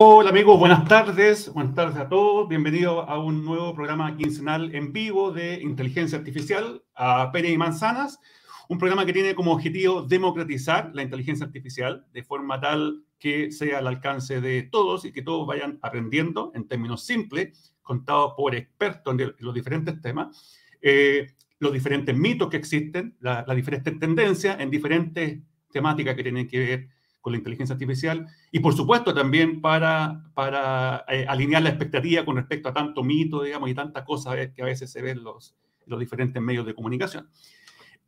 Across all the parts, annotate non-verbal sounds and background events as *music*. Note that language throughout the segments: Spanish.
Hola amigos, buenas tardes, buenas tardes a todos. Bienvenidos a un nuevo programa quincenal en vivo de inteligencia artificial a Pérez y Manzanas, un programa que tiene como objetivo democratizar la inteligencia artificial de forma tal que sea al alcance de todos y que todos vayan aprendiendo en términos simples, contados por expertos en los diferentes temas, eh, los diferentes mitos que existen, las diferentes tendencias en diferentes temáticas que tienen que ver con la inteligencia artificial y por supuesto también para, para eh, alinear la expectativa con respecto a tanto mito, digamos, y tantas cosas que a veces se ven en los, los diferentes medios de comunicación.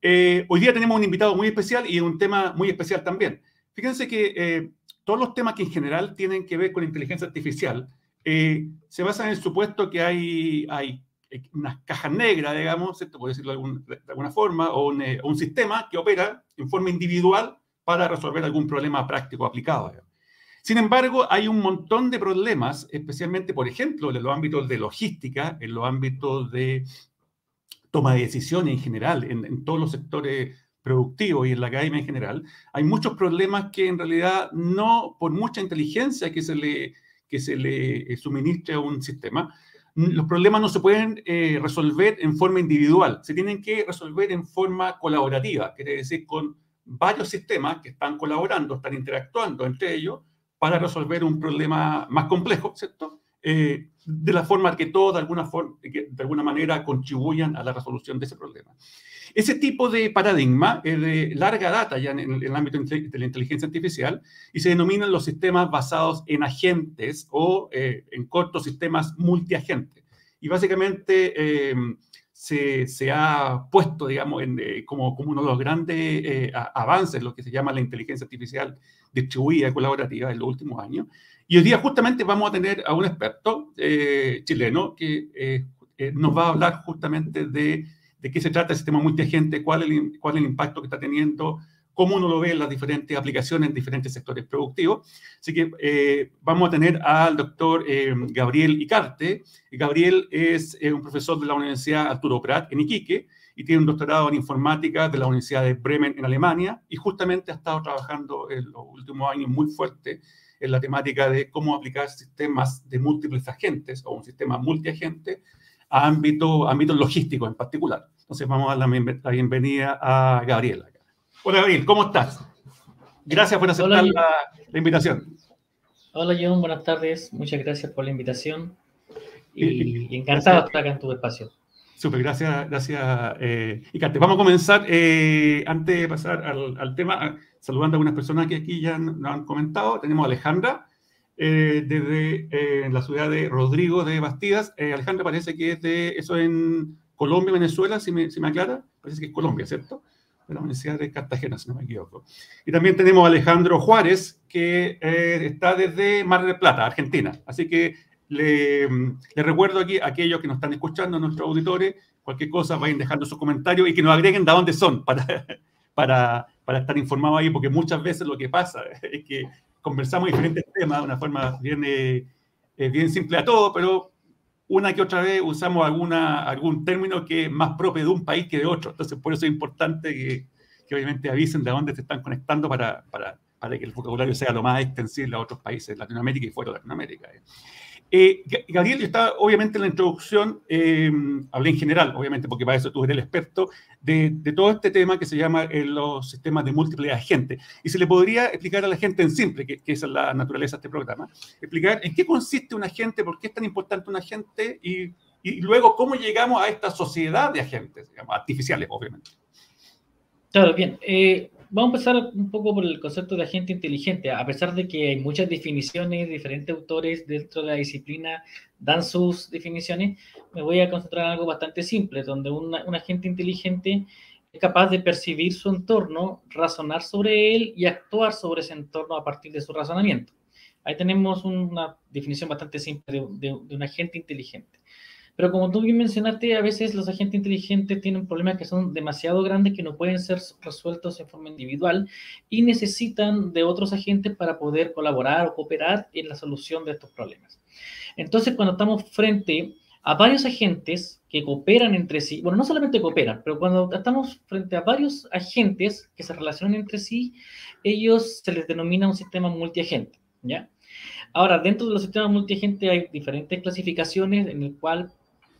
Eh, hoy día tenemos un invitado muy especial y un tema muy especial también. Fíjense que eh, todos los temas que en general tienen que ver con inteligencia artificial se basan en el supuesto que hay, hay unas cajas negras, digamos, ¿cierto? por decirlo de, alguna forma, o un, un sistema que opera en forma individual para resolver algún problema práctico aplicado. Sin embargo, hay un montón de problemas, especialmente, por ejemplo, en los ámbitos de logística, en los ámbitos de toma de decisiones en general, en, todos los sectores productivos y en la academia en general, hay muchos problemas que en realidad no, por mucha inteligencia que se le, que se le eh, suministre a un sistema, los problemas no se pueden eh, resolver en forma individual, se tienen que resolver en forma colaborativa, quiere decir con varios sistemas que están colaborando, están interactuando entre ellos para resolver un problema más complejo, ¿cierto? Eh, de la forma que todos de alguna, forma, de alguna manera contribuyan a la resolución de ese problema. Ese tipo de paradigma es de larga data ya en, el ámbito de la inteligencia artificial y se denominan los sistemas basados en agentes o eh, en cortos sistemas multiagentes. Y básicamente eh, se, ha puesto, digamos, en, eh, como, como, uno de los grandes eh, avances, lo que se llama la inteligencia artificial distribuida colaborativa en los últimos años. Y hoy día justamente vamos a tener a un experto eh, chileno que nos va a hablar justamente de, de, qué se trata el sistema multiagente, cuál el, cuál es el impacto que está teniendo cómo uno lo ve en las diferentes aplicaciones en diferentes sectores productivos. Así que eh, vamos a tener al doctor eh, Gabriel Icarte. Gabriel es eh, un profesor de la Universidad Arturo Prat en Iquique y tiene un doctorado en informática de la Universidad de Bremen en Alemania y justamente ha estado trabajando en los últimos años muy fuerte en la temática de cómo aplicar sistemas de múltiples agentes o un sistema multiagente a ámbitos ámbito logísticos en particular. Entonces vamos a dar la, bienvenida a Gabriela. Hola Gabriel, ¿cómo estás? Gracias por aceptar la, invitación. Hola John, buenas tardes. Muchas gracias por la invitación y, encantado de estar acá en tu espacio. Súper, gracias, gracias. Eh, vamos a comenzar, eh, antes de pasar al, tema, saludando a algunas personas que aquí ya nos han comentado. Tenemos a Alejandra, eh, desde eh, la ciudad de Rodrigo de Bastidas. Alejandra parece que es de, eso en Colombia, Venezuela, si me, si me aclara. Parece que es Colombia, ¿cierto? De la Universidad de Cartagena, si no me equivoco. Y también tenemos a Alejandro Juárez, que eh, está desde Mar del Plata, Argentina. Así que le, le, recuerdo aquí a aquellos que nos están escuchando, nuestros auditores, cualquier cosa, vayan dejando sus comentarios y que nos agreguen de dónde son para, *laughs* para, para estar informados ahí, porque muchas veces lo que pasa *laughs* es que conversamos diferentes temas de una forma bien, eh, eh, bien simple a todo, pero una que otra vez usamos alguna, algún término que es más propio de un país que de otro. Entonces, por eso es importante que, obviamente avisen de dónde se están conectando para, para, para, que el vocabulario sea lo más extensible a otros países de Latinoamérica y fuera de Latinoamérica. Eh, Gabriel, yo estaba obviamente en la introducción, eh, hablé en general, obviamente, porque para eso tú eres el experto, de, todo este tema que se llama eh, los sistemas de múltiples agentes. Y se le podría explicar a la gente en simple, que, esa es la naturaleza de este programa, explicar en qué consiste un agente, por qué es tan importante un agente y, luego cómo llegamos a esta sociedad de agentes, digamos, artificiales, obviamente. Claro, bien. Vamos a empezar un poco por el concepto de agente inteligente. A pesar de que hay muchas definiciones, diferentes autores dentro de la disciplina dan sus definiciones, me voy a concentrar en algo bastante simple, donde un agente inteligente es capaz de percibir su entorno, razonar sobre él y actuar sobre ese entorno a partir de su razonamiento. Ahí tenemos una definición bastante simple de un agente inteligente. Pero como tú bien mencionaste, a veces los agentes inteligentes tienen problemas que son demasiado grandes que no pueden ser resueltos en forma individual y necesitan de otros agentes para poder colaborar o cooperar en la solución de estos problemas. Entonces, cuando estamos frente a varios agentes que cooperan entre sí, bueno, no solamente cooperan, pero cuando estamos frente a varios agentes que se relacionan entre sí, ellos se les denomina un sistema multiagente, ¿ya? Ahora, dentro de los sistemas multiagentes hay diferentes clasificaciones en el cual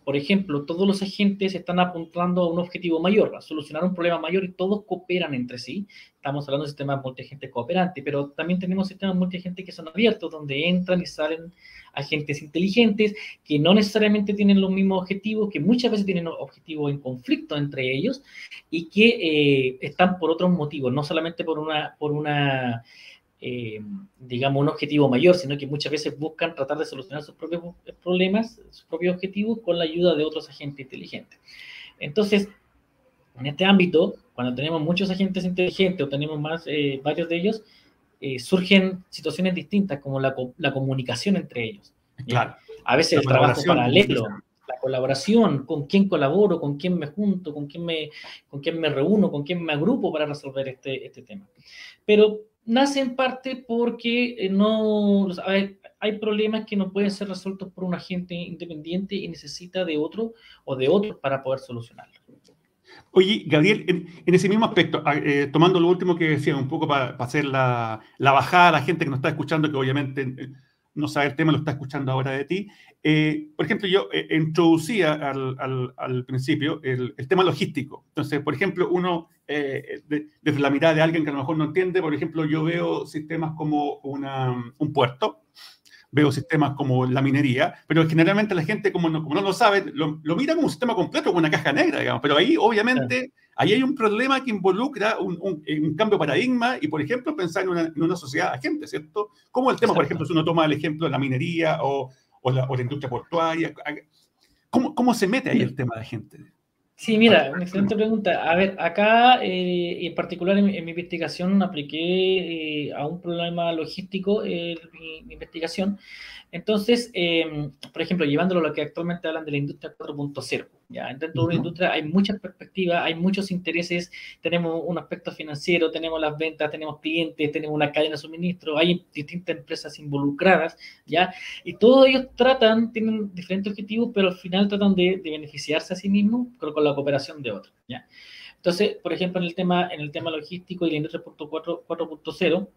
por ejemplo, todos los agentes están apuntando a un objetivo mayor, a solucionar un problema mayor y todos cooperan entre sí. Estamos hablando de sistemas multiagentes cooperantes, pero también tenemos sistemas multiagentes que son abiertos, donde entran y salen agentes inteligentes que no necesariamente tienen los mismos objetivos, que muchas veces tienen objetivos en conflicto entre ellos y que eh, están por otros motivos, no solamente por una, por una eh, digamos, un objetivo mayor, sino que muchas veces buscan tratar de solucionar sus propios problemas, sus propios objetivos con la ayuda de otros agentes inteligentes. Entonces, en este ámbito, cuando tenemos muchos agentes inteligentes o tenemos más, eh, varios de ellos, eh, surgen situaciones distintas como la, la comunicación entre ellos. Claro. A veces el trabajo paralelo, la colaboración, con quién colaboro, con quién me junto, con quién me, con quién me reúno, con quién me agrupo para resolver este, este tema. Pero nace en parte porque eh, no hay, problemas que no pueden ser resueltos por un agente independiente y necesita de otro o de otros para poder solucionarlo. Oye, Gabriel, en, ese mismo aspecto, ah, eh, tomando lo último que decía, un poco para, hacer la, la, bajada a la gente que nos está escuchando, que obviamente eh, no sabe el tema, lo está escuchando ahora de ti. Eh, por ejemplo, yo eh, introducía al, al, principio el, el, tema logístico. Entonces, por ejemplo, uno, eh, desde la mirada de alguien que a lo mejor no entiende, por ejemplo, yo veo sistemas como una, un puerto, veo sistemas como la minería, pero generalmente la gente, como no, como no lo sabe, lo, lo, mira como un sistema completo, como una caja negra, digamos. Pero ahí, obviamente, ahí hay un problema que involucra un, un, cambio de paradigma y, por ejemplo, pensar en una, en una sociedad agente, ¿cierto? Como el tema, por ejemplo, si uno toma el ejemplo de la minería o, o, la, o la, industria portuaria, ¿cómo, ¿cómo se mete ahí el tema de agente? Sí, mira, una excelente pregunta. A ver, acá eh, en particular en, mi investigación apliqué eh, a un problema logístico eh, mi, mi, investigación entonces, em, por ejemplo, llevándolo a lo que actualmente hablan de la industria 4.0, ya dentro de una industria hay muchas perspectivas, hay muchos intereses, tenemos un aspecto financiero, tenemos las ventas, tenemos clientes, tenemos una cadena de suministro, hay distintas empresas involucradas, ya, y todos ellos tratan, tienen diferentes objetivos, pero al final tratan de, beneficiarse a sí mismos con, con la cooperación de otros, ya. Entonces, por ejemplo, en el tema, en el tema logístico y la industria 4.0,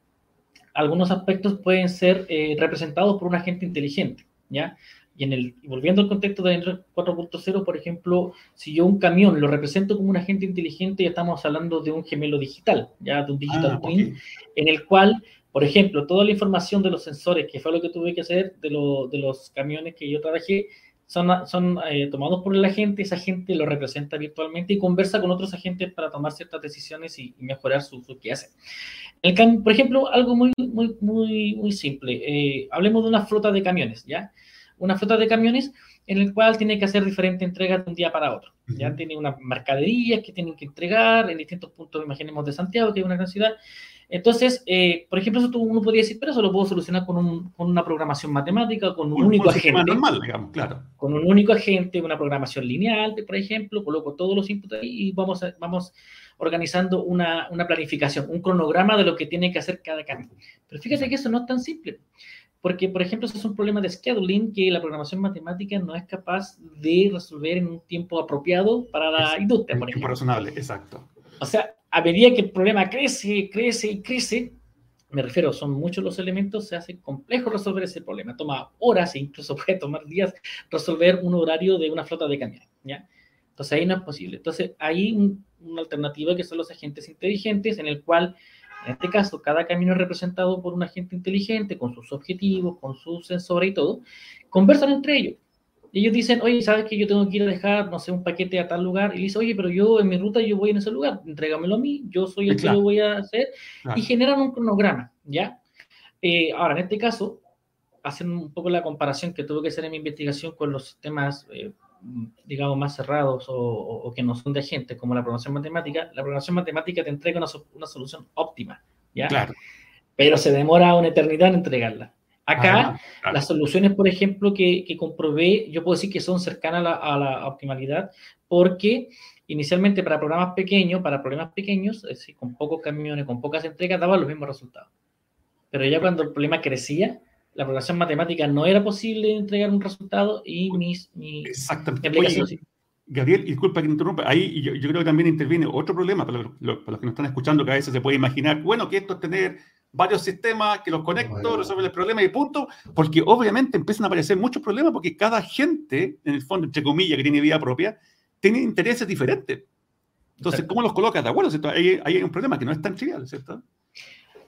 algunos aspectos pueden ser eh, representados por un agente inteligente, ¿ya? Y en el, volviendo al contexto de 4.0, por ejemplo, si yo un camión lo represento como un agente inteligente, ya estamos hablando de un gemelo digital, ya de un digital ah, twin, en el cual, por ejemplo, toda la información de los sensores, que fue lo que tuve que hacer de, lo, de los camiones que yo trabajé, son, son eh, tomados por el agente, ese agente lo representa virtualmente y conversa con otros agentes para tomar ciertas decisiones y, mejorar su, su hace. El por ejemplo, algo muy, muy, muy, muy simple. Eh, hablemos de una flota de camiones, ¿ya? Una flota de camiones en el cual tiene que hacer diferentes entregas de un día para otro. Ya tiene una mercadería que tienen que entregar en distintos puntos, imaginemos, de Santiago, que es una gran ciudad. Entonces, eh, por ejemplo, eso uno podría decir, pero eso lo puedo solucionar con, un, con una programación matemática, con un, único agente. normal, digamos, claro. Con un único agente, una programación lineal, por ejemplo, coloco todos los inputs ahí y vamos a, vamos organizando una, una, planificación, un cronograma de lo que tiene que hacer cada cambio. Pero fíjate que eso no es tan simple, porque, por ejemplo, eso es un problema de scheduling que la programación matemática no es capaz de resolver en un tiempo apropiado para la industria. Por tiempo razonable, exacto. O sea, a medida que el problema crece, crece y crece, me refiero, son muchos los elementos, se hace complejo resolver ese problema. Toma horas e incluso *laughs* puede tomar días resolver un horario de una flota de camiones, ¿ya? Entonces ahí no es posible. Entonces hay una alternativa que son los agentes inteligentes, en el cual, en este caso, cada camino es representado por un agente inteligente, con sus objetivos, con sus sensores y todo, conversan entre ellos. Y ellos dicen, oye, ¿sabes que yo tengo que ir a dejar, no sé, un paquete a tal lugar? Y dice, oye, pero yo en mi ruta yo voy en ese lugar, entrégamelo a mí, yo soy el que lo voy a hacer. Y generan un cronograma, ¿ya? Eh, ahora, en este caso, hacen un poco la comparación que tuve que hacer en mi investigación con los sistemas eh, digamos, más cerrados o, que no son de agentes, como la programación matemática, la programación matemática te entrega una, una solución óptima, ¿ya? Claro. Pero se demora una eternidad en entregarla. Acá, las soluciones, por ejemplo, que, que, comprobé, yo puedo decir que son cercanas a la, a la, optimalidad, porque inicialmente para programas pequeños, para problemas pequeños, es decir, con pocos camiones, con pocas entregas, daban los mismos resultados. Pero ya cuando el problema crecía, la programación matemática no era posible entregar un resultado y mis, mi Exactamente. Oye, Gabriel, disculpa que interrumpa, ahí yo, yo, creo que también interviene otro problema para, los que nos están escuchando, que a veces se puede imaginar, bueno, que esto es tener varios sistemas que los conecto, resuelven el problema y punto, porque obviamente empiezan a aparecer muchos problemas porque cada gente, en el fondo, entre comillas, que tiene vida propia, tiene intereses diferentes. Entonces, ¿cómo los colocas de acuerdo? ¿cierto? Ahí, hay un problema que no es tan trivial, ¿cierto?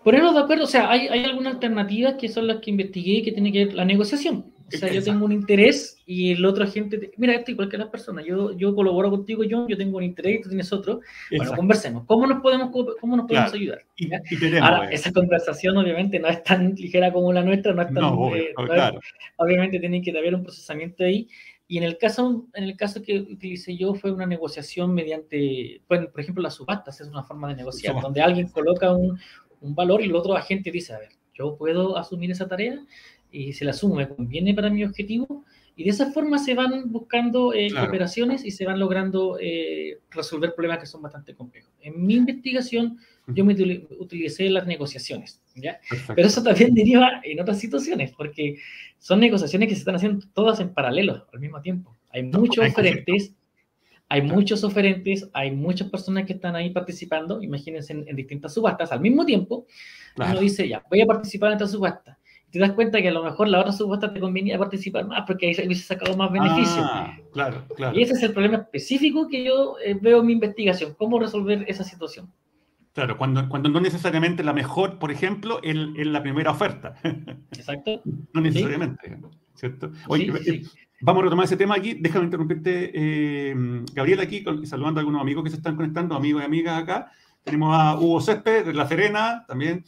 Por eso, de acuerdo, o sea, hay, hay algunas alternativas que son las que investigué que tiene que ver la negociación. O sea, yo tengo un interés y el otro agente, mira, esto igual que las personas, yo, yo colaboro contigo, yo, yo tengo un interés y tú tienes otro. Bueno, conversemos. ¿Cómo nos podemos, cómo nos podemos ayudar? Y, Ahora, esa conversación obviamente no es tan ligera como la nuestra, no es tan... Eh, claro. obviamente tiene que haber un procesamiento ahí. Y en el caso, en el caso que utilicé yo fue una negociación mediante, bueno, por ejemplo, las subastas es una forma de negociar, donde alguien coloca un, un valor y el otro agente dice, a ver, yo puedo asumir esa tarea y se la asumo, me conviene para mi objetivo. Y de esa forma se van buscando eh, cooperaciones y se van logrando eh, resolver problemas que son bastante complejos. En mi investigación, yo me utilicé las negociaciones, ¿ya? Pero eso también *laughs* deriva en otras situaciones, porque son negociaciones que se están haciendo todas en paralelo al mismo tiempo. Hay muchos oferentes, hay muchos oferentes, hay muchas personas que están ahí participando, imagínense en, distintas subastas al mismo tiempo. Uno dice, ya, voy a participar en esta subasta te das cuenta que a lo mejor la otra supuesta te convenía participar más porque ahí hubiese sacado más beneficio. Ah, claro, claro. Y ese es el problema específico que yo eh, veo en mi investigación, cómo resolver esa situación. Claro, cuando, cuando no necesariamente la mejor, por ejemplo, en, la primera oferta. *laughs* Exacto. no necesariamente, ¿cierto? Oye, eh, vamos a retomar ese tema aquí. Déjame interrumpirte, eh, Gabriel, aquí, saludando a algunos amigos que se están conectando, amigos y amigas acá. Tenemos a Hugo Césped de La Serena, también.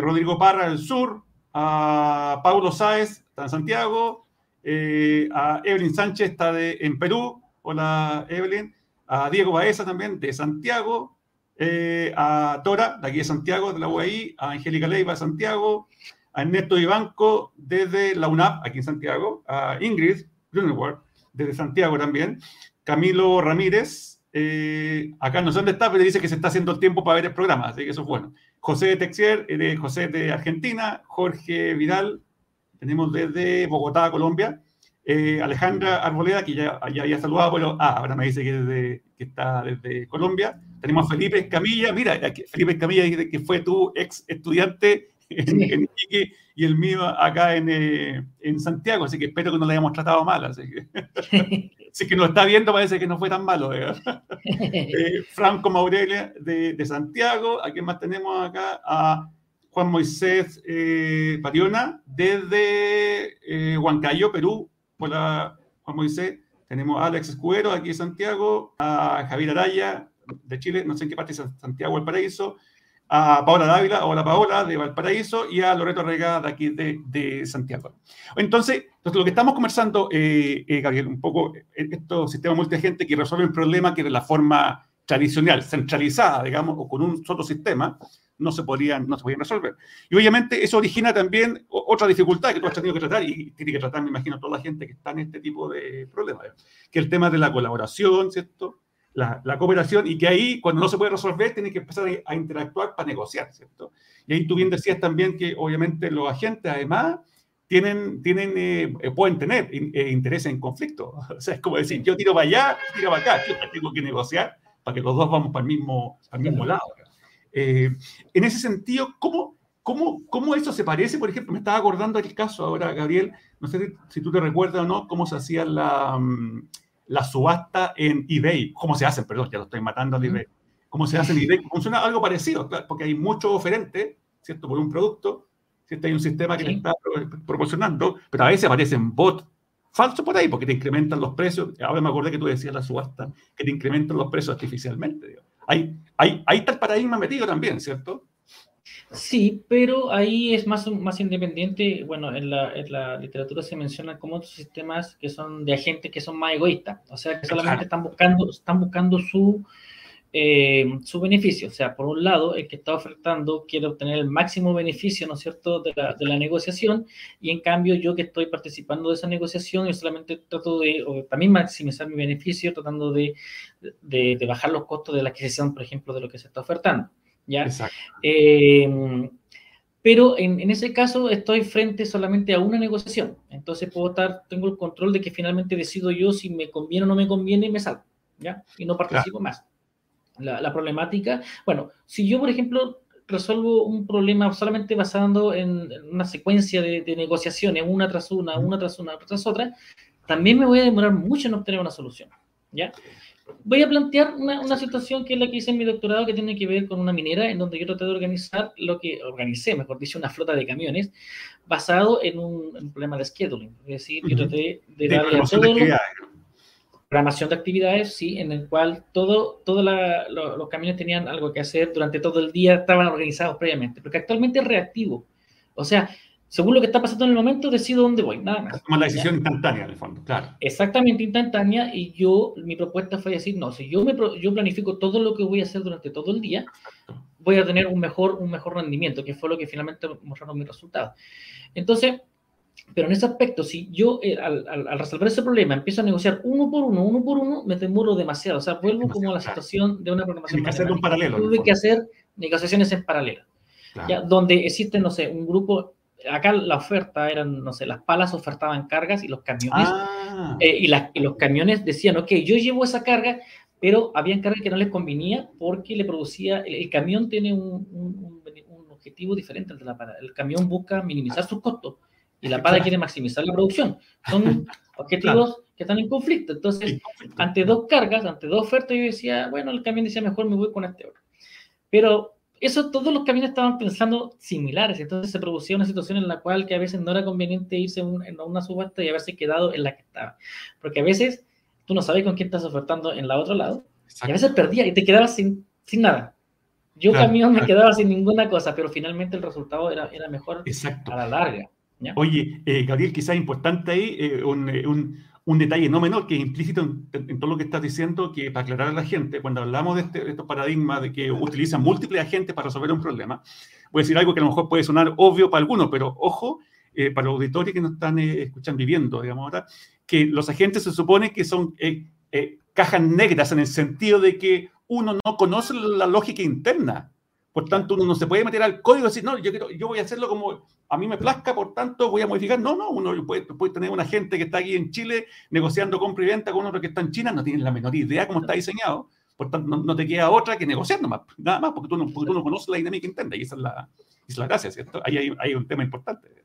Rodrigo Parra del Sur, a Paulo Sáez, está en Santiago, eh, a Evelyn Sánchez, está de, en Perú, hola Evelyn, a Diego Baeza también, de Santiago, eh, a Tora, de aquí de Santiago, de la UAI, a Angélica Leiva, de Santiago, a Ernesto Ibanco, desde la UNAP, aquí en Santiago, a Ingrid Grunewald, desde Santiago también, Camilo Ramírez, eh, acá no sé dónde está, pero dice que se está haciendo el tiempo para ver el programa, así que eso es bueno. José de Texier, eh, de José de Argentina, Jorge Vidal, tenemos desde Bogotá, Colombia, eh, Alejandra Arboleda, que ya, ya había saludado, pero ah, ahora me dice que, que está desde Colombia. Tenemos a Felipe Escamilla, mira, Felipe Escamilla dice que fue tu ex estudiante en, Iquique y el mío acá en, eh, en, Santiago, así que espero que no le hayamos tratado mal. Así que, *laughs* si que nos está viendo, parece que no fue tan malo. *laughs* *laughs* Eh, Franco Maurelia de, de, Santiago, ¿a quién más tenemos acá? A Juan Moisés eh, Pariona desde eh, Huancayo, Perú. Hola, Juan Moisés. Tenemos a Alex Escudero aquí de Santiago, a Javier Araya de Chile, no sé en qué parte de Santiago el Paraíso, a Paola Dávila, hola Paola, de Valparaíso, y a Loreto Rega, de aquí de, Santiago. Entonces, entonces, lo que estamos conversando, eh, eh, Gabriel, un poco, eh, estos sistemas multiagentes que resuelven problema que de la forma tradicional, centralizada, digamos, o con un solo sistema, no se podrían, no se podían resolver. Y obviamente eso origina también otra dificultad que tú has tenido que tratar y tiene que tratar, me imagino, toda la gente que está en este tipo de problemas, que es el tema de la colaboración, ¿cierto? La, cooperación y que ahí, cuando no se puede resolver, tiene que empezar a, interactuar para negociar, ¿cierto? Y ahí tú bien decías también que obviamente los agentes, además, tienen, tienen eh, pueden tener eh, interés en conflicto. *laughs* O sea, es como decir, yo tiro para allá, tiro para acá, yo tengo que negociar para que los dos vamos para el mismo, el mismo lado. Eh, en ese sentido, ¿cómo, cómo, ¿cómo eso se parece? Por ejemplo, me estaba acordando del caso ahora, Gabriel, no sé si tú te recuerdas o no, cómo se hacía la... Mm, la subasta en eBay. ¿Cómo se hace? Perdón, ya lo estoy matando al eBay. ¿Cómo se hace en eBay? Funciona algo parecido, porque hay muchos oferentes, ¿cierto? Por un producto, ¿cierto? Hay un sistema que le está proporcionando, pero a veces aparecen bots falsos por ahí, porque te incrementan los precios. Ahora me acordé que tú decías la subasta, que te incrementan los precios artificialmente. Hay, hay, hay tal paradigma metido también, ¿cierto? Sí, pero ahí es más, más independiente. Bueno, en la, en la literatura se menciona como otros sistemas que son de agentes que son más egoístas, o sea, que solamente están buscando, están buscando su, eh, su beneficio. O sea, por un lado, el que está ofertando quiere obtener el máximo beneficio, ¿no es cierto?, de la, de la negociación, y en cambio yo que estoy participando de esa negociación, yo solamente trato de también maximizar mi beneficio, tratando de, de, de bajar los costos de la adquisición, por ejemplo, de lo que se está ofertando. ¿Ya? Eh, pero en, en, ese caso estoy frente solamente a una negociación. Entonces puedo estar, tengo el control de que finalmente decido yo si me conviene o no me conviene y me salgo, ¿ya? Y no participo más. La, la, problemática, bueno, si yo, por ejemplo, resuelvo un problema solamente basado en una secuencia de, negociaciones, una tras una, una tras una, tras otra, también me voy a demorar mucho en obtener una solución. ¿ya? Voy a plantear una, situación que es la que hice en mi doctorado, que tiene que ver con una minera, en donde yo traté de organizar lo que organicé, mejor dicho, una flota de camiones, basado en un, problema de scheduling. Es decir, yo traté de, darle a todo programación de actividades, sí, en el cual todo, todos los camiones tenían algo que hacer durante todo el día, estaban organizados previamente, porque actualmente es reactivo. O sea, según lo que está pasando en el momento, decido dónde voy, nada más. Toma la decisión instantánea, en el fondo, claro. Exactamente instantánea, y yo, mi propuesta fue decir, no, si yo, me, yo planifico todo lo que voy a hacer durante todo el día, voy a tener un mejor, un mejor rendimiento, que fue lo que finalmente mostraron mis resultados. Entonces, pero en ese aspecto, si yo eh, al, resolver ese problema empiezo a negociar uno por uno, uno por uno, me demoro demasiado. O sea, vuelvo como a la situación de una programación. Hay que hacer un paralelo. Tuve que hacer negociaciones en paralelo. Ya, donde existe, no sé, un grupo. Acá la oferta eran, no sé, las palas ofertaban cargas y los camiones. Ah. Eh, y, los camiones decían, ok, yo llevo esa carga, pero habían cargas que no les convenía porque le producía. El, camión tiene un, un, objetivo diferente al de la pala. El camión busca minimizar sus costos y la pala quiere maximizar la producción. Son *laughs* objetivos que están en conflicto. Entonces, ante dos cargas, ante dos ofertas, yo decía, bueno, el camión decía, mejor me voy con este otro. Pero eso, todos los camiones estaban pensando similares, entonces se producía una situación en la cual que a veces no era conveniente irse en una subasta y haberse quedado en la que estaba. Porque a veces tú no sabes con quién estás ofertando en la otro lado, y a veces perdías y te quedabas sin, sin nada. Yo camión me *laughs* quedaba sin ninguna cosa, pero finalmente el resultado era, era mejor a la larga. Oye, eh, Gabriel, quizás importante ahí eh, eh, un, un, detalle no menor que es implícito en, todo lo que estás diciendo, que para aclarar a la gente, cuando hablamos de, este, estos paradigmas de que utilizan múltiples agentes para resolver un problema, voy a decir algo que a lo mejor puede sonar obvio para algunos, pero ojo, para los auditores que nos están escuchando, viviendo, digamos ahora, que los agentes se supone que son cajas negras en el sentido de que uno no conoce la lógica interna. Por tanto, uno no se puede meter al código y decir, no, yo, quiero, yo voy a hacerlo como a mí me plazca, por tanto voy a modificar. No, no, uno puede, puede tener una gente que está aquí en Chile negociando compra y venta con otro que está en China, no tiene la menor idea cómo está diseñado. Por tanto, no, te queda otra que negociar nomás, nada más, porque tú no, porque tú no conoces la dinámica interna y esa es la, es la gracia, ¿cierto? Ahí hay, hay un tema importante.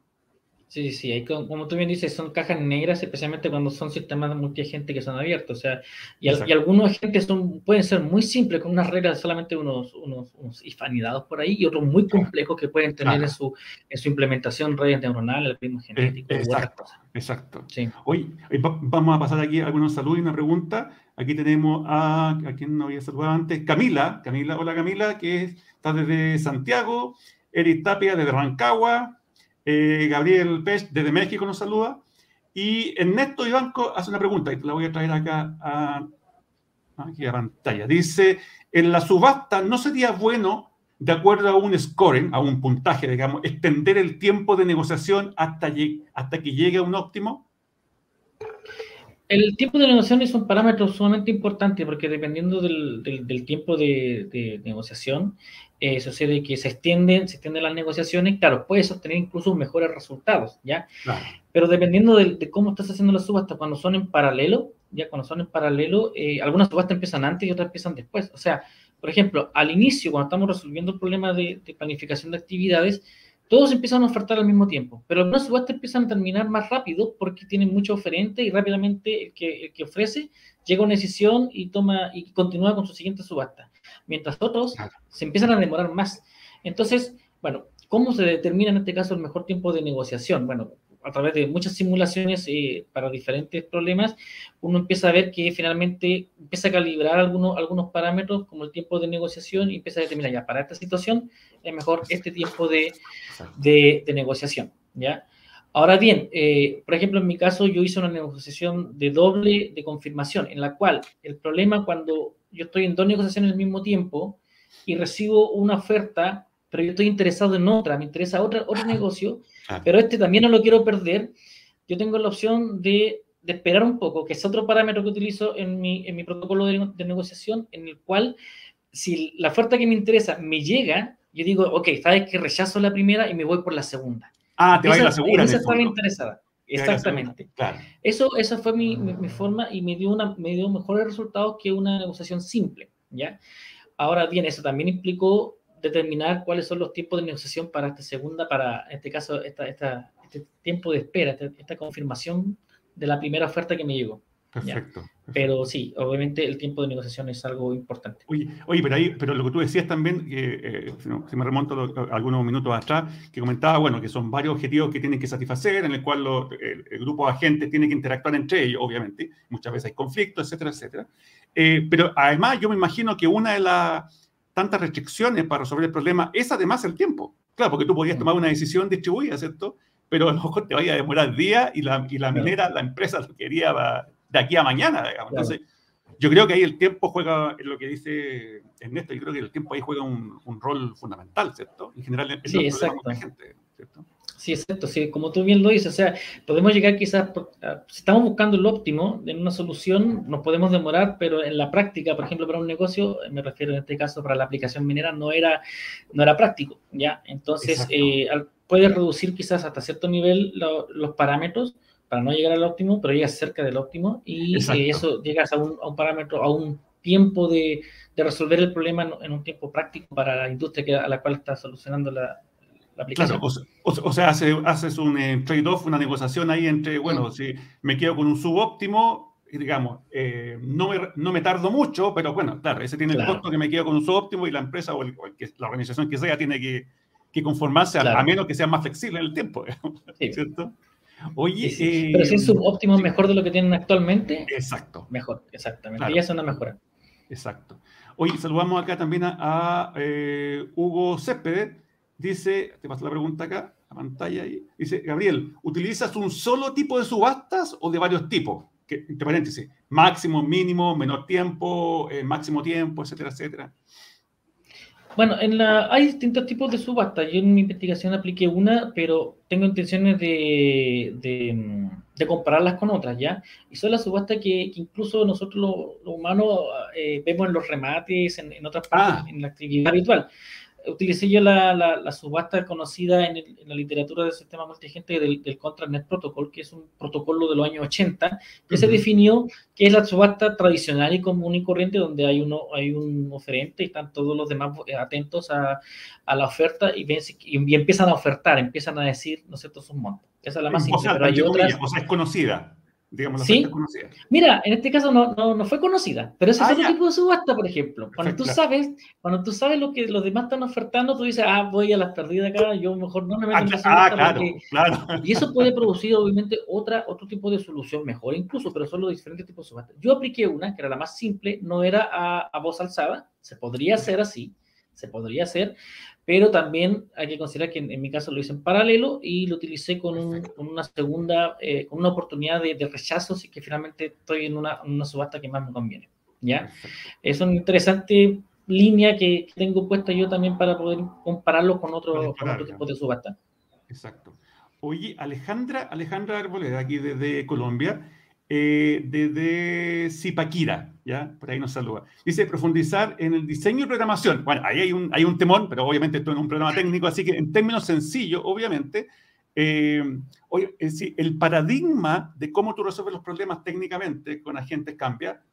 Sí, sí, sí, como tú bien dices, son cajas negras, especialmente cuando son sistemas de multiagente que son abiertos. O sea, y, algunos agentes son, pueden ser muy simples, con unas reglas solamente unos, unos, unos ifanidados por ahí, y otros muy complejos que pueden tener en, su, en su implementación redes neuronales, algoritmos eh, genéticos. exacto, exacto. Sí. Hoy vamos a pasar aquí algunos saludos y una pregunta. Aquí tenemos a, a quien no había saludado antes, Camila. Camila, hola Camila, que está desde Santiago. Eric Tapia desde Rancagua. Eh, Gabriel Pech desde México nos saluda. Y Ernesto Ibanco hace una pregunta, y la voy a traer acá a, aquí a pantalla. Dice, en la subasta, ¿no sería bueno, de acuerdo a un scoring, a un puntaje, digamos, extender el tiempo de negociación hasta, hasta que llegue a un óptimo? El tiempo de negociación es un parámetro sumamente importante porque dependiendo del, tiempo de, negociación, eh, sucede que se extienden, se extienden las negociaciones, claro, puedes obtener incluso mejores resultados, ¿ya? Pero dependiendo de, cómo estás haciendo las subastas, cuando son en paralelo, ya cuando son en paralelo, eh, algunas subastas empiezan antes y otras empiezan después. O sea, por ejemplo, al inicio, cuando estamos resolviendo el problema de planificación de actividades, todos empiezan a ofertar al mismo tiempo, pero algunas subastas empiezan a terminar más rápido porque tienen mucho oferente y rápidamente el que, el que ofrece llega a una decisión y toma y continúa con su siguiente subasta, mientras otros se empiezan a demorar más. Entonces, bueno, ¿cómo se determina en este caso el mejor tiempo de negociación? Bueno, a través de muchas simulaciones eh, para diferentes problemas, uno empieza a ver que finalmente empieza a calibrar algunos, algunos parámetros como el tiempo de negociación y empieza a determinar ya para esta situación es mejor este tiempo de, de, negociación. ¿ya? Ahora bien, eh, por ejemplo, en mi caso yo hice una negociación de doble de confirmación, en la cual el problema cuando yo estoy en dos negociaciones al mismo tiempo y recibo una oferta, pero yo estoy interesado en otra, me interesa otra, otro negocio, pero este también no lo quiero perder, yo tengo la opción de, de, esperar un poco, que es otro parámetro que utilizo en mi, en mi protocolo de, de, negociación, en el cual si la oferta que me interesa me llega, yo digo, ok, sabes que rechazo la primera y me voy por la segunda. Ah, te vas a la segunda. Esa estaba interesada. Exactamente. Claro. Eso, esa fue mi, mi, forma y me dio, una, me dio mejores resultados que una negociación simple, ¿ya? Ahora bien, eso también implicó determinar cuáles son los tiempos de negociación para esta segunda, para en este caso, esta, esta, este tiempo de espera, esta, confirmación de la primera oferta que me llegó. Perfecto, Pero sí, obviamente el tiempo de negociación es algo importante. Oye, oye pero, ahí, pero lo que tú decías también, eh, si me remonto algunos minutos atrás, que comentaba, bueno, que son varios objetivos que tienen que satisfacer, en el cual el, grupo de agentes tiene que interactuar entre ellos, obviamente. Muchas veces hay conflictos, etcétera, etcétera. Eh, pero además yo me imagino que una de las tantas restricciones para resolver el problema es además el tiempo. Claro, porque tú podías tomar una decisión distribuida, ¿cierto? Pero a lo mejor te vaya a demorar días y la, y la minera, la empresa lo quería de aquí a mañana, digamos. Entonces, yo creo que ahí el tiempo juega, en lo que dice Ernesto, yo creo que el tiempo ahí juega un, un rol fundamental, ¿cierto? En general, en sí, exacto. La gente, ¿cierto? Sí, exacto, sí, como tú bien lo dices, o sea, podemos llegar quizás, si estamos buscando el óptimo en una solución, nos podemos demorar, pero en la práctica, por ejemplo, para un negocio, me refiero en este caso para la aplicación minera, no era, no era práctico, ¿ya? Entonces, eh, puedes reducir quizás hasta cierto nivel los parámetros para no llegar al óptimo, pero llegas cerca del óptimo y eso llegas a un, a un, parámetro, a un tiempo de, de resolver el problema en, en, un tiempo práctico para la industria que, a la cual está solucionando la, Claro, o, sea, haces un eh, trade-off, una negociación ahí entre, bueno, si me quedo con un subóptimo, digamos, eh, no, me, no me tardo mucho, pero bueno, claro, ese tiene el costo que me quedo con un subóptimo y la empresa o, la organización que sea tiene que, que conformarse a, menos que sea más flexible en el tiempo, *laughs* ¿cierto? Oye, pero si es eh, subóptimo mejor de lo que tienen actualmente, exacto. Mejor, exactamente. Ya es una mejora. Exacto. Oye, saludamos acá también a, Hugo Céspedes Dice, te paso la pregunta acá, la pantalla ahí. Dice, Gabriel, ¿utilizas un solo tipo de subastas o de varios tipos? Que, entre paréntesis, máximo, mínimo, menor tiempo, eh, máximo tiempo, etcétera, etcétera. Bueno, en la, hay distintos tipos de subastas. Yo en mi investigación apliqué una, pero tengo intenciones de, de, compararlas con otras, ¿ya? Y son las subastas que, incluso nosotros los humanos eh, vemos en los remates, en, otras partes, ah. en la actividad habitual utilicé yo la, la, subasta conocida en, la literatura del sistema multigente del, del Contranet Protocol, que es un protocolo de los años 80, que se definió que es la subasta tradicional y común y corriente, donde hay, uno, hay un oferente y están todos los demás eh, atentos a, a la oferta y, ven, y, empiezan a ofertar, empiezan a decir, ¿no es cierto?, sus montos. Esa es la más simple, pero hay otras... O sea, es conocida digamos, ¿Sí? Mira, en este caso no, no, no fue conocida, pero ese es ah, otro tipo de subasta, por ejemplo. Cuando tú sabes, cuando tú sabes lo que los demás están ofertando, tú dices, ah, voy a las perdidas acá, yo mejor no me meto en la subasta. Ah, claro, claro. *laughs* Y eso puede producir, obviamente, otra, otro tipo de solución mejor, incluso, pero son los diferentes tipos de subasta. Yo apliqué una, que era la más simple, no era a, a voz alzada, se podría hacer así, se podría hacer, pero también hay que considerar que en, mi caso lo hice en paralelo y lo utilicé con, una segunda, eh, con una oportunidad de, rechazo, así que finalmente estoy en una, una, subasta que más me conviene. ¿ya? Es una interesante línea que tengo puesta yo también para poder compararlo con otro, otro tipo de subasta. Exacto. Oye, Alejandra, Alejandra Arboleda, aquí desde Colombia, eh, desde Zipaquira, ¿ya? Por ahí nos saluda. Dice, profundizar en el diseño y programación. Bueno, ahí hay un, hay un temón, pero obviamente esto es un problema técnico, así que en términos sencillos, obviamente, eh, oye, es decir, el paradigma de cómo tú resuelves los problemas técnicamente con agentes cambia.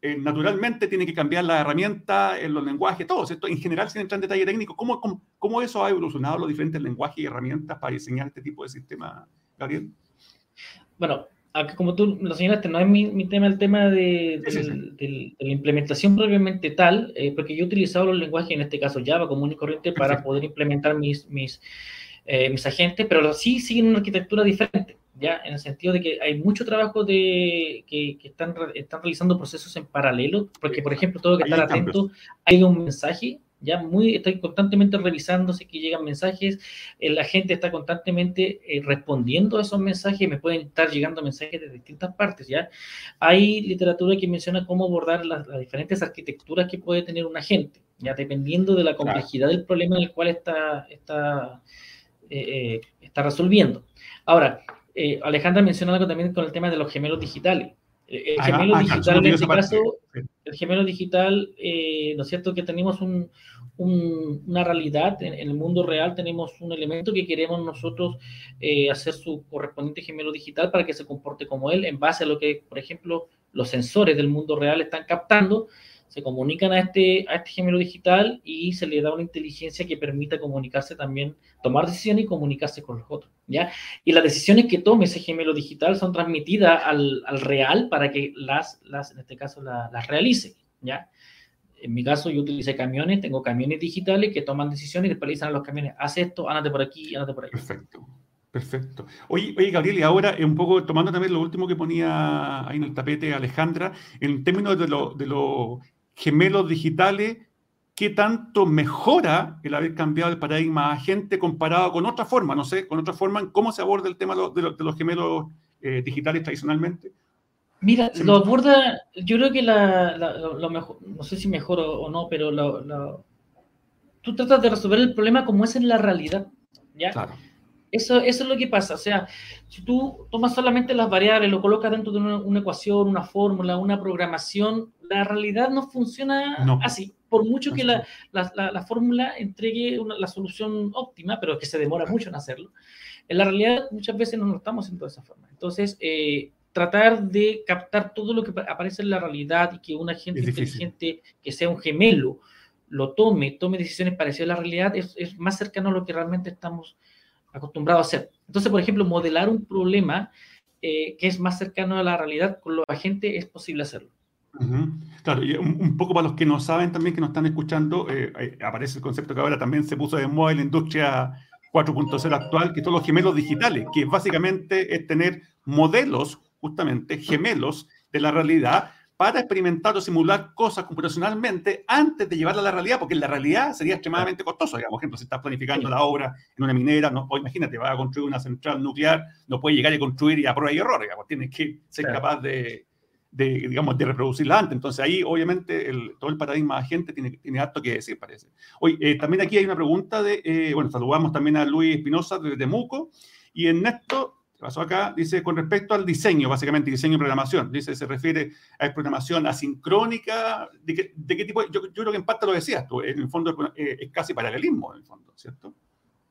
Eh, naturalmente tiene que cambiar la herramienta, en los lenguajes, todo. Esto en general, sin entrar en detalle técnico, ¿cómo, cómo, cómo eso ha evolucionado los diferentes lenguajes y herramientas para diseñar este tipo de sistema, Gabriel? Bueno, como tú lo señalaste, no es mi, tema el tema de, la implementación propiamente tal, eh, porque yo he utilizado los lenguajes, en este caso Java común y corriente, para poder implementar mis, mis, eh, mis agentes, pero sí siguen una arquitectura diferente, ¿ya? En el sentido de que hay mucho trabajo de, que, están, están realizando procesos en paralelo, porque, por ejemplo, tengo que estar atento, hay un mensaje ya muy, estoy constantemente revisándose que llegan mensajes, eh, la gente está constantemente eh, respondiendo a esos mensajes, me pueden estar llegando mensajes de distintas partes, ¿ya? Hay literatura que menciona cómo abordar las, diferentes arquitecturas que puede tener un agente, ya dependiendo de la complejidad del problema en el cual está, está, eh, está resolviendo. Ahora, Alejandra menciona algo también con el tema de los gemelos digitales. El gemelo digital, en este caso, el gemelo digital, ¿no es cierto? Que tenemos un, una realidad, en, el mundo real tenemos un elemento que queremos nosotros eh, hacer su correspondiente gemelo digital para que se comporte como él, en base a lo que, por ejemplo, los sensores del mundo real están captando. Se comunican a este, a este gemelo digital y se le da una inteligencia que permita comunicarse también, tomar decisiones y comunicarse con los otros, ¿ya? Y las decisiones que tome ese gemelo digital son transmitidas al, al real para que las, las en este caso, las realice, ¿ya? En mi caso, yo utilicé camiones, tengo camiones digitales que toman decisiones y después a los camiones, haz esto, ándate por aquí, ándate por ahí. Perfecto. Perfecto. Oye, oye, Gabriel, y ahora un poco tomando también lo último que ponía ahí en el tapete Alejandra, en términos de de lo gemelos digitales, ¿qué tanto mejora el haber cambiado el paradigma agente comparado con otra forma? No sé, con otra forma, ¿cómo se aborda el tema de, los gemelos eh, digitales tradicionalmente? Mira, lo aborda, yo creo que la, lo mejor, no sé si mejor o, no, pero tú tratas de resolver el problema como es en la realidad, ¿ya? Claro. Eso, eso es lo que pasa. O sea, si tú tomas solamente las variables, lo colocas dentro de una, ecuación, una fórmula, una programación, la realidad no funciona así. Por mucho que la, la, la, fórmula entregue una, la solución óptima, pero que se demora mucho en hacerlo, en la realidad muchas veces no lo estamos haciendo de esa forma. Entonces, eh, tratar de captar todo lo que aparece en la realidad y que una gente inteligente, que sea un gemelo, lo tome, tome decisiones parecidas a la realidad, es, es más cercano a lo que realmente estamos acostumbrado a hacer. Entonces, por ejemplo, modelar un problema eh, que es más cercano a la realidad con los agentes es posible hacerlo. Claro, y un, poco para los que no saben también, que nos están escuchando, eh, aparece el concepto que ahora también se puso de moda en la industria 4.0 actual, que son los gemelos digitales, que básicamente es tener modelos, justamente, gemelos de la realidad para experimentar o simular cosas computacionalmente antes de llevarla a la realidad, porque en la realidad sería extremadamente costoso. Digamos, por ejemplo, si estás planificando la obra en una minera, no, o imagínate, vas a construir una central nuclear, no puedes llegar y construir y a prueba y error, digamos, tienes que ser capaz de, de, digamos, de reproducirla antes. Entonces ahí, obviamente, el, todo el paradigma agente tiene, tiene harto que decir, parece. Hoy, eh, también aquí hay una pregunta de, eh, bueno, saludamos también a Luis Espinosa desde Temuco, y Ernesto pasó acá, dice con respecto al diseño, básicamente diseño y programación, dice, se refiere a programación asincrónica, ¿de qué, de qué tipo? Yo, yo, creo que en parte lo decías tú, en el fondo eh, es casi paralelismo, en el fondo, ¿cierto?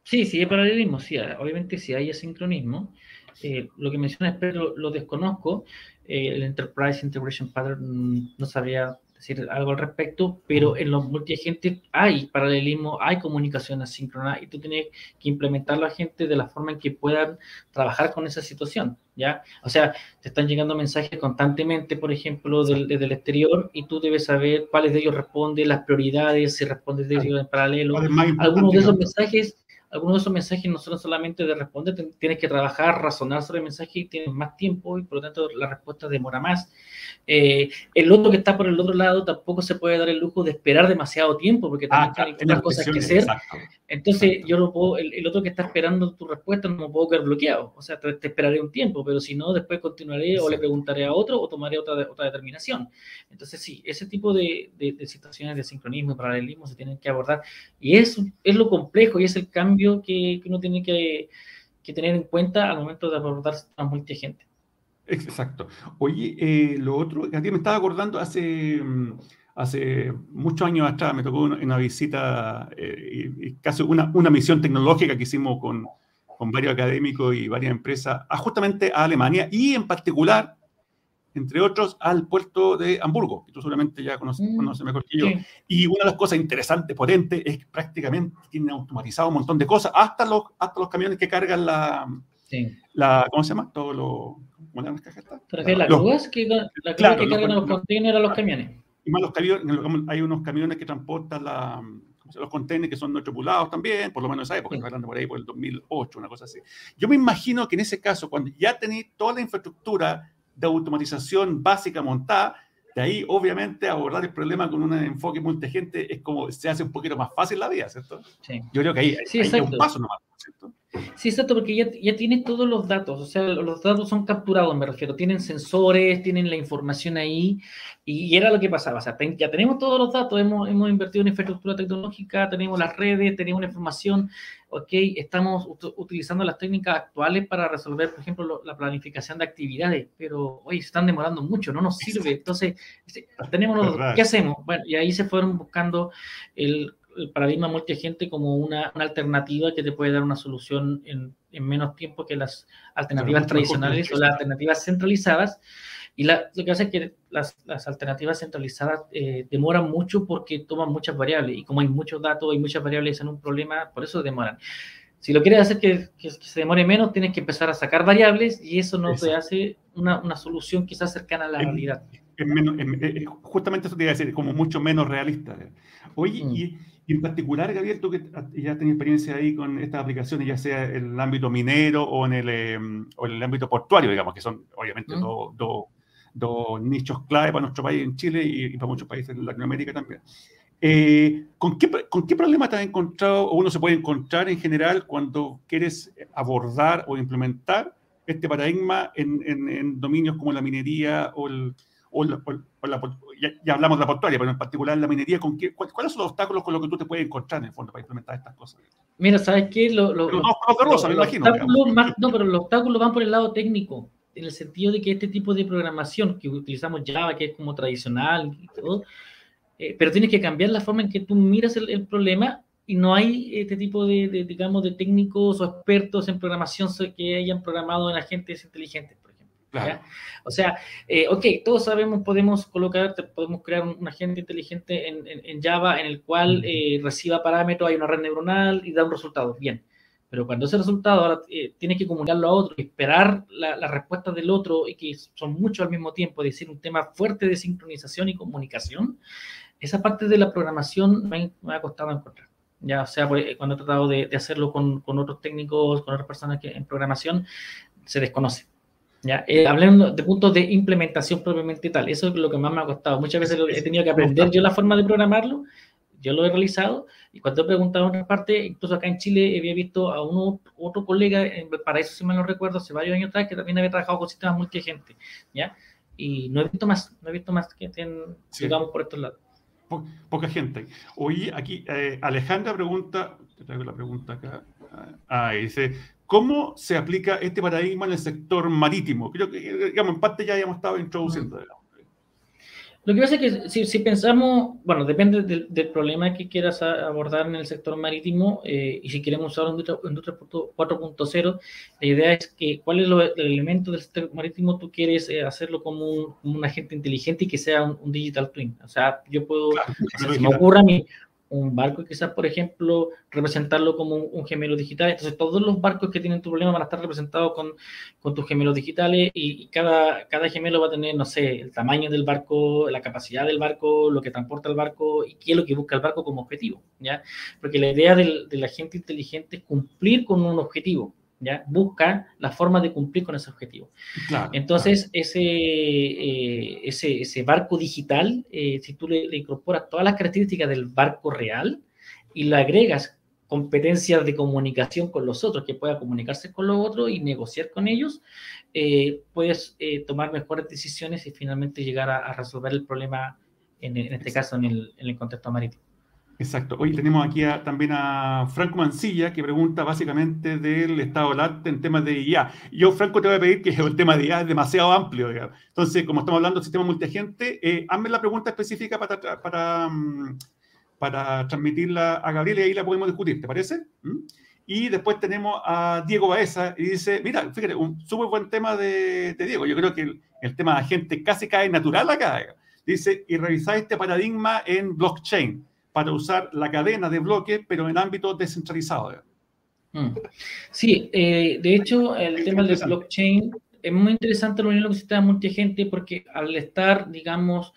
Sí, sí, es paralelismo, sí, obviamente si hay asincronismo. Eh, lo que mencionas, pero lo desconozco, eh, el Enterprise Integration Pattern mm, no sabría decir algo al respecto, pero en los multiagentes hay paralelismo, hay comunicación asíncrona y tú tienes que implementar a la gente de la forma en que puedan trabajar con esa situación, ¿ya? O sea, te están llegando mensajes constantemente, por ejemplo, desde el exterior y tú debes saber cuáles de ellos responden, las prioridades, si respondes de ellos en paralelo. Algunos de esos mensajes algunos de esos mensajes no son solamente de responder, tienes que trabajar, razonar sobre el mensaje y tienes más tiempo y por lo tanto la respuesta demora más. Eh, el otro que está por el otro lado tampoco se puede dar el lujo de esperar demasiado tiempo porque también ah, tiene cosas que hacer. Entonces, yo no puedo, el, otro que está esperando tu respuesta no me puedo quedar bloqueado. O sea, te, esperaré un tiempo, pero si no, después continuaré o le preguntaré a otro o tomaré otra, otra determinación. Entonces, sí, ese tipo de, de, situaciones de sincronismo y paralelismo se tienen que abordar. Y eso es lo complejo y es el cambio que, que uno tiene que, tener en cuenta al momento de abordar a gente Exacto. Oye, eh, lo otro, a ti me estaba acordando hace mm, muchos años atrás me tocó una, visita, eh, casi una, una, misión tecnológica que hicimos con, varios académicos y varias empresas, justamente a Alemania y en particular, entre otros, al puerto de Hamburgo, que tú seguramente ya conoces, mm, mejor que yo. Y una de las cosas interesantes, potentes, es que prácticamente tiene automatizado un montón de cosas, hasta los, hasta los camiones que cargan la, la ¿cómo se llama? Todo lo... ¿Cómo las cajas? ¿Te las grúas que, la que cargan los containers a los camiones? Y más los camiones, hay unos camiones que transportan la, los contenedores que son no tripulados también, por lo menos en esa época, hablando por ahí por el 2008, una cosa así. Yo me imagino que en ese caso, cuando ya tenéis toda la infraestructura de automatización básica montada, de ahí, obviamente, abordar el problema con un enfoque multigente es como se hace un poquito más fácil la vida, ¿cierto? Sí. Yo creo que ahí, sí, hay un paso nomás, ¿cierto? Sí, exacto, porque ya, ya tienes todos los datos, o sea, los datos son capturados, me refiero, tienen sensores, tienen la información ahí, y, era lo que pasaba, o sea, ya tenemos todos los datos, hemos, hemos invertido en infraestructura tecnológica, tenemos las redes, tenemos la información, ok, estamos utilizando las técnicas actuales para resolver, por ejemplo, la planificación de actividades, pero hoy se están demorando mucho, no nos sirve, entonces, este, tenemos, ¿qué hacemos? Bueno, y ahí se fueron buscando el el paradigma multiagente como una, una, alternativa que te puede dar una solución en, en menos tiempo que las alternativas tradicionales o las alternativas centralizadas. Y lo que hace es que las, alternativas centralizadas eh, demoran mucho porque toman muchas variables. Y como hay muchos datos y muchas variables en un problema, por eso demoran. Si lo quieres hacer que, se demore menos, tienes que empezar a sacar variables y eso no te hace una, una, solución quizás cercana a la realidad. justamente eso te iba a decir, como mucho menos realista. Oye, mm. y, en particular, Gabriel, tú que ya tenías experiencia ahí con estas aplicaciones, ya sea en el ámbito minero o en el, em, o en el ámbito portuario, digamos, que son obviamente mm. dos nichos clave para nuestro país en Chile y, y para muchos países en Latinoamérica también. Eh, ¿con, qué, ¿Con qué problema te has encontrado o uno se puede encontrar en general cuando quieres abordar o implementar este paradigma en, en, dominios como la minería o, el, o, la, ya, hablamos de la portuaria, pero en particular la minería, ¿con qué, ¿cuáles son los obstáculos con los que tú te puedes encontrar en el fondo para implementar estas cosas? Mira, ¿sabes qué? Lo, lo, no, me imagino. no, pero los obstáculos van por el lado técnico, en el sentido de que este tipo de programación que utilizamos Java, que es como tradicional y todo, eh, pero tienes que cambiar la forma en que tú miras el, problema y no hay este tipo de, digamos, de técnicos o expertos en programación que hayan programado en agentes inteligentes, ejemplo. O sea, eh, ok, todos sabemos, podemos colocar, podemos crear un, agente inteligente en, Java en el cual eh, reciba parámetros, hay una red neuronal y da un resultado. Bien. Pero cuando ese resultado ahora tienes que comunicarlo a otro esperar la, la, respuesta del otro y que son muchos al mismo tiempo, es decir, un tema fuerte de sincronización y comunicación, esa parte de la programación me, ha costado encontrar. Ya sea pues, cuando he tratado de, hacerlo con, con, otros técnicos, con otras personas que en programación, se desconoce. ¿Ya? Eh, hablando de puntos de implementación propiamente tal, eso es lo que más me ha costado. Muchas veces he tenido que aprender yo la forma de programarlo, yo lo he realizado, y cuando he preguntado en otra parte, incluso acá en Chile había visto a uno, otro colega, en Paraíso, si mal no recuerdo, hace varios años atrás, que también había trabajado con sistemas multigente, ¿ya? Y no he visto más, no he visto más que estén, digamos, por estos lados poca gente. Hoy aquí eh, Alejandra pregunta, te traigo la pregunta acá, ah, dice, ¿cómo se aplica este paradigma en el sector marítimo? Creo que, digamos, en parte ya habíamos estado introduciendo. Lo que pasa es que si, si pensamos, bueno, depende del, del, problema que quieras abordar en el sector marítimo eh, y si queremos usar Industria, industria 4.0, la idea es que cuál es lo, el elemento del sector marítimo tú quieres eh, hacerlo como un, un, agente inteligente y que sea un, digital twin. O sea, yo puedo, si me ocurra a mí, un barco quizás, por ejemplo, representarlo como un, gemelo digital. Entonces, todos los barcos que tienen tu problema van a estar representados con, con tus gemelos digitales y, cada, cada gemelo va a tener, no sé, el tamaño del barco, la capacidad del barco, lo que transporta el barco y qué es lo que busca el barco como objetivo, ¿ya? Porque la idea del, del agente inteligente es cumplir con un objetivo, ¿ya? Busca la forma de cumplir con ese objetivo. Entonces, Ese, eh, ese, ese, barco digital, eh, si tú le, incorporas todas las características del barco real y le agregas competencias de comunicación con los otros, que pueda comunicarse con los otros y negociar con ellos, eh, puedes tomar mejores decisiones y finalmente llegar a, resolver el problema, en, en este caso, en el, en el contexto marítimo. Exacto. Hoy tenemos aquí también a Franco Mancilla, que pregunta básicamente del estado arte en temas de IA. Yo, Franco, te voy a pedir que *laughs* el tema de IA es demasiado amplio. Entonces, como estamos hablando del sistema multiagente, eh, hazme la pregunta específica para, para, mm, para transmitirla a Gabriel y ahí la podemos discutir, ¿te parece? ¿Mm? Y después tenemos a Diego Baeza y dice, mira, fíjate, un súper buen tema de, Diego. Yo creo que el, el, tema de agente casi cae natural acá. Dice, y revisáis este paradigma en blockchain para usar la cadena de bloques, pero en ámbito descentralizado. Mm. Sí, eh, de hecho, el tema del blockchain es muy interesante lo que se multigente porque al estar, digamos,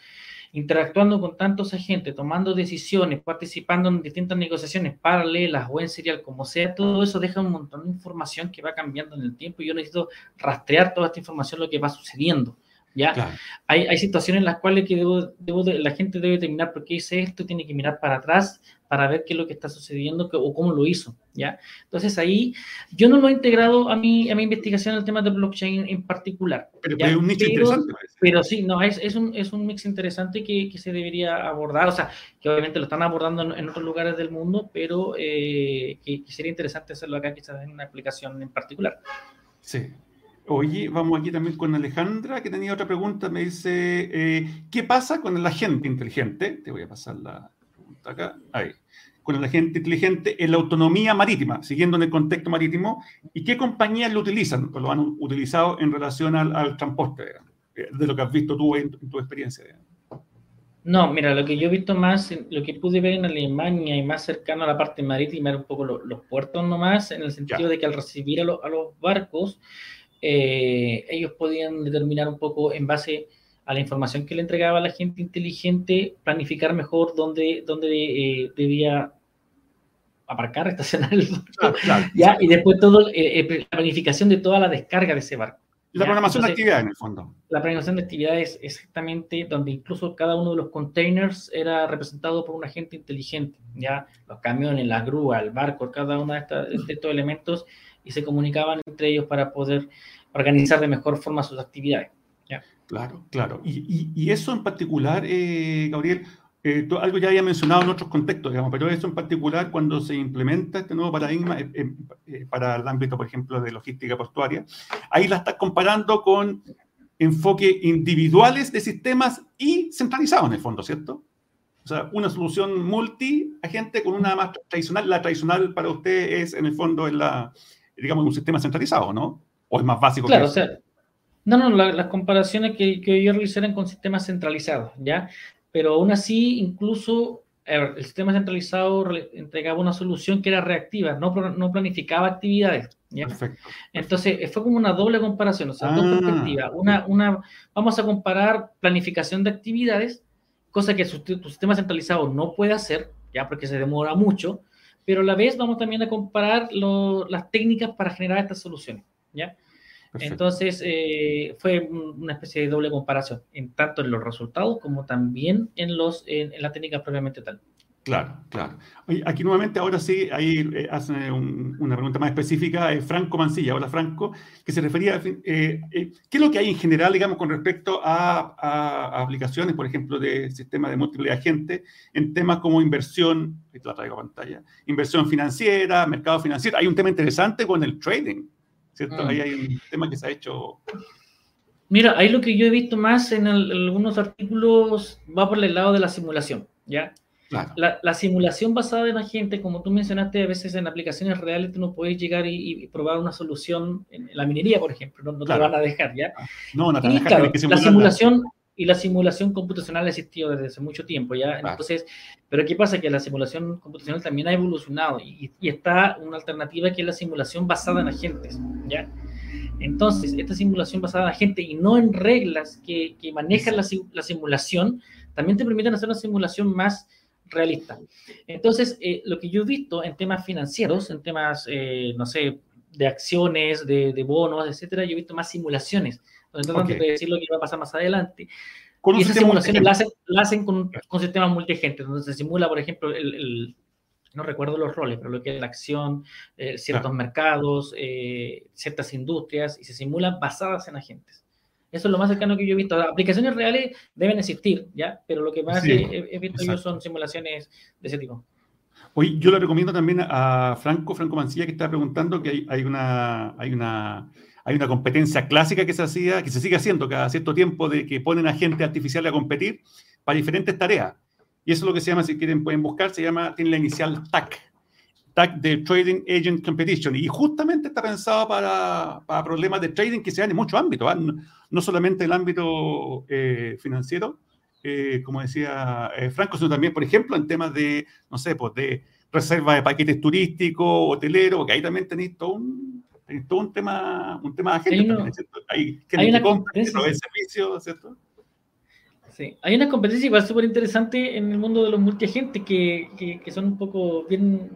interactuando con tantos agentes, tomando decisiones, participando en distintas negociaciones paralelas o en serial, como sea, todo eso deja un montón de información que va cambiando en el tiempo y yo necesito rastrear toda esta información, lo que va sucediendo. ¿Ya? Hay, hay, situaciones en las cuales que debo, debo la gente debe determinar por qué hice esto, tiene que mirar para atrás para ver qué es lo que está sucediendo o cómo lo hizo, ¿ya? Entonces ahí yo no lo he integrado a mi, a mi investigación el tema de blockchain en particular. Pero, es un nicho interesante. Pero sí, no, es, es, un, es un mix interesante que, que, se debería abordar, o sea, que obviamente lo están abordando en, otros lugares del mundo, pero eh, que, que, sería interesante hacerlo acá quizás en una aplicación en particular. Sí, Oye, vamos aquí también con Alejandra, que tenía otra pregunta. Me dice, eh, ¿qué pasa con el agente inteligente? Te voy a pasar la pregunta acá. Ahí. Con el agente inteligente en la autonomía marítima, siguiendo en el contexto marítimo. ¿Y qué compañías lo utilizan o lo han utilizado en relación al, transporte? de lo que has visto tú en, tu experiencia. No, mira, lo que yo he visto más, lo que pude ver en Alemania y más cercano a la parte marítima era un poco los puertos nomás, en el sentido de que al recibir a, a los barcos, eh, ellos podían determinar un poco en base a la información que le entregaba la gente inteligente, planificar mejor dónde, dónde eh, debía aparcar, *laughs* estacionar el barco, ¿ya? y después todo, eh, la planificación de toda la descarga de ese barco. La programación de actividades, en el fondo. La programación de actividades exactamente donde incluso cada uno de los containers era representado por un agente inteligente, ya los camiones, la grúa, el barco, cada uno de, de estos elementos y se comunicaban entre ellos para poder organizar de mejor forma sus actividades. Claro, claro. Y, eso en particular, eh, Gabriel, eh, algo ya había mencionado en otros contextos, digamos, pero eso en particular cuando se implementa este nuevo paradigma eh, para el ámbito, por ejemplo, de logística portuaria, ahí la estás comparando con enfoque individuales de sistemas y centralizados en el fondo, ¿cierto? O sea, una solución multi-agente con una más tradicional. La tradicional para usted es, en el fondo, la, digamos, un sistema centralizado, ¿no? ¿O es más básico? Claro, o sea, no, no, las comparaciones que, que yo realicé eran con sistemas centralizados, ¿ya? Pero aún así, incluso el sistema centralizado entregaba una solución que era reactiva, no, no planificaba actividades. ¿ya? Perfecto. Entonces, fue como una doble comparación, o sea, dos ah. perspectivas. Una, una, vamos a comparar planificación de actividades, cosa que tu sistema centralizado no puede hacer, ya porque se demora mucho, pero a la vez vamos también a comparar las técnicas para generar estas soluciones, ¿ya? Entonces, eh, fue una especie de doble comparación, en tanto en los resultados como también en, los, en, la técnica propiamente tal. Claro, claro. aquí nuevamente, ahora sí, ahí eh, hace una pregunta más específica, eh, Franco Mancilla. Hola, Franco, que se refería a ¿qué es lo que hay en general, digamos, con respecto a, a aplicaciones, por ejemplo, de sistemas de múltiples agentes, en temas como inversión, la traigo a pantalla, inversión financiera, mercado financiero. Hay un tema interesante con el trading. ¿Cierto? Mm. Ahí hay un tema que se ha hecho... Mira, ahí lo que yo he visto más en, algunos artículos va por el lado de la simulación, ¿ya? Claro. La, simulación basada en agente, como tú mencionaste, a veces en aplicaciones reales tú no puedes llegar y, probar una solución en la minería, por ejemplo, no, te van a dejar, ¿ya? No, no te van a dejar. la simulación, y la simulación computacional ha existido desde hace mucho tiempo, ¿ya? Entonces, pero ¿qué pasa? Que la simulación computacional también ha evolucionado y, y, está una alternativa que es la simulación basada en agentes, ¿ya? Entonces, esta simulación basada en agentes y no en reglas que, que manejan la, la, simulación, también te permiten hacer una simulación más realista. Entonces, eh, lo que yo he visto en temas financieros, en temas, eh, no sé, de acciones, de, de, bonos, etcétera, yo he visto más simulaciones, donde tratan de decir lo que va a pasar más adelante y esas simulaciones la hacen, la hacen con, con, sistemas multigentes, donde se simula, por ejemplo, el, no recuerdo los roles, pero lo que es la acción, eh, ciertos mercados, eh, ciertas industrias, y se simulan basadas en agentes. Eso es lo más cercano que yo he visto. Aplicaciones reales deben existir, ¿ya? Pero lo que más he, visto yo son simulaciones de ese tipo. Hoy yo le recomiendo también a Franco, Franco Mancilla, que está preguntando que hay, hay una, hay una hay una competencia clásica que se hacía, que se sigue haciendo cada cierto tiempo, de que ponen a gente artificial a competir para diferentes tareas. Y eso es lo que se llama, si quieren pueden buscar, se llama, tiene la inicial TAC, TAC de Trading Agent Competition. Y justamente está pensado para, para problemas de trading que se dan en muchos ámbitos, ¿ah? no, solamente el ámbito eh, financiero, eh, como decía eh, Franco, sino también, por ejemplo, en temas de, no sé, pues de reserva de paquetes turísticos, hoteleros, que ahí también tenéis todo un, es todo un tema, un tema de gente hay, hay una competencia. servicio, ¿cierto? Sí, hay una competencia igual súper interesante en el mundo de los multiagentes que, que, que son un poco bien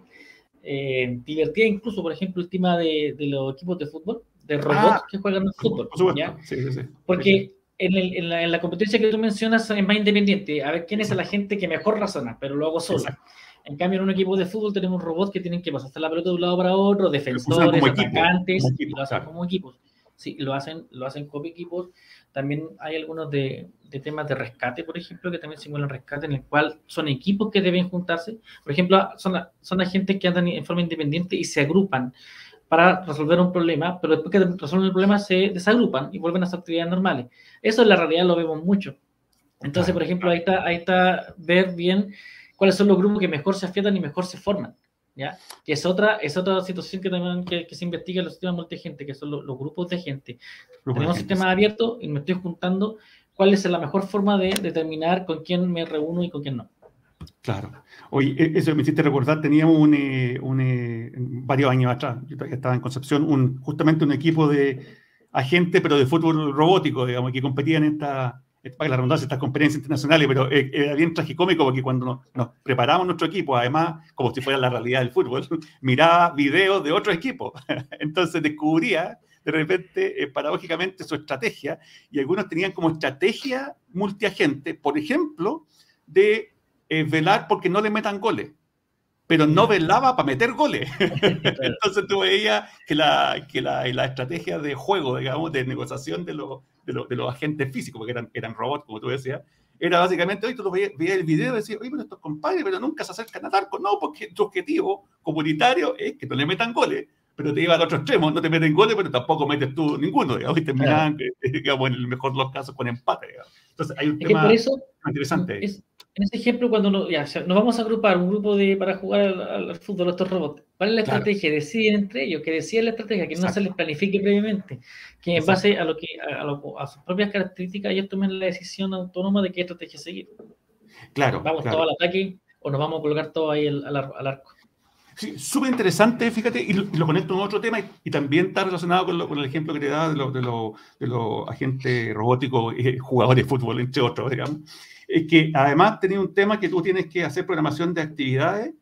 eh, divertidas, incluso, por ejemplo, el tema de, de, los equipos de fútbol, de robots ah, que juegan en fútbol. ¿ya? Sí, sí, sí. Porque en, el, en, la, en, la, competencia que tú mencionas es más independiente, a ver quién es la gente que mejor razona, pero lo hago solo. Exacto. En cambio, en un equipo de fútbol tenemos robots que tienen que pasar la pelota de un lado para otro, defensores, atacantes, y lo hacen como equipos. Sí, lo hacen, lo hacen como equipos. También hay algunos de, de, temas de rescate, por ejemplo, que también simulan rescate, en el cual son equipos que deben juntarse. Por ejemplo, son, son agentes que andan en forma independiente y se agrupan para resolver un problema, pero después que resuelven el problema se desagrupan y vuelven a sus actividades normales. Eso en la realidad lo vemos mucho. Entonces, por ejemplo, ahí está, ahí está ver bien cuáles son los grupos que mejor se afiatan y mejor se forman. ¿ya? Que es otra, es otra situación que también que, se investiga en los sistemas multigente, que son los, grupos de gente. Tenemos sistemas abiertos y me estoy juntando cuál es la mejor forma de determinar con quién me reúno y con quién no. Claro. Oye, e, eso me hiciste recordar, teníamos un, eh, un eh, varios años atrás, yo estaba en Concepción, un, justamente un equipo de agentes, pero de fútbol robótico, digamos, que competían en esta, para la redundancia, estas conferencias internacionales, pero eh, era bien tragicómico porque cuando nos, nos, preparamos nuestro equipo, además, como si fuera la realidad del fútbol, *laughs* miraba videos de otro equipo. *laughs* Entonces descubría de repente, paradójicamente, su estrategia, y algunos tenían como estrategia multiagente, por ejemplo, de eh, velar porque no le metan goles, pero no velaba para meter goles. *laughs* Entonces tú veías que, la, que la, la, estrategia de juego, digamos, de negociación de, los de, de, los agentes físicos, porque eran, eran robots, como tú decías, era básicamente, hoy tú lo veías, el video y decías, oye, pero estos compadres, pero nunca se acercan a Tarco. No, porque tu objetivo comunitario es que no le metan goles, pero te iba al otro extremo, no te meten goles, pero tampoco metes tú ninguno, digamos, y terminan, eh, *laughs* digamos, en el mejor de los casos con empate, Entonces hay un tema interesante. Es, en ese ejemplo, cuando nos, vamos a agrupar un grupo de, para jugar al, fútbol estos robots, ¿cuál es la estrategia? Deciden entre ellos, que deciden la estrategia, que no se les planifique previamente, que en base a, lo que, a, sus propias características ellos tomen la decisión autónoma de qué estrategia seguir. Claro. Vamos todos al ataque o nos vamos a colocar todo ahí al, al arco. Sí, súper interesante, fíjate, y lo, conecto con otro tema y, también está relacionado con, el ejemplo que te da de los de de agentes robóticos y jugadores de fútbol, entre otros, digamos que además tenía un tema que tú tienes que hacer programación de actividades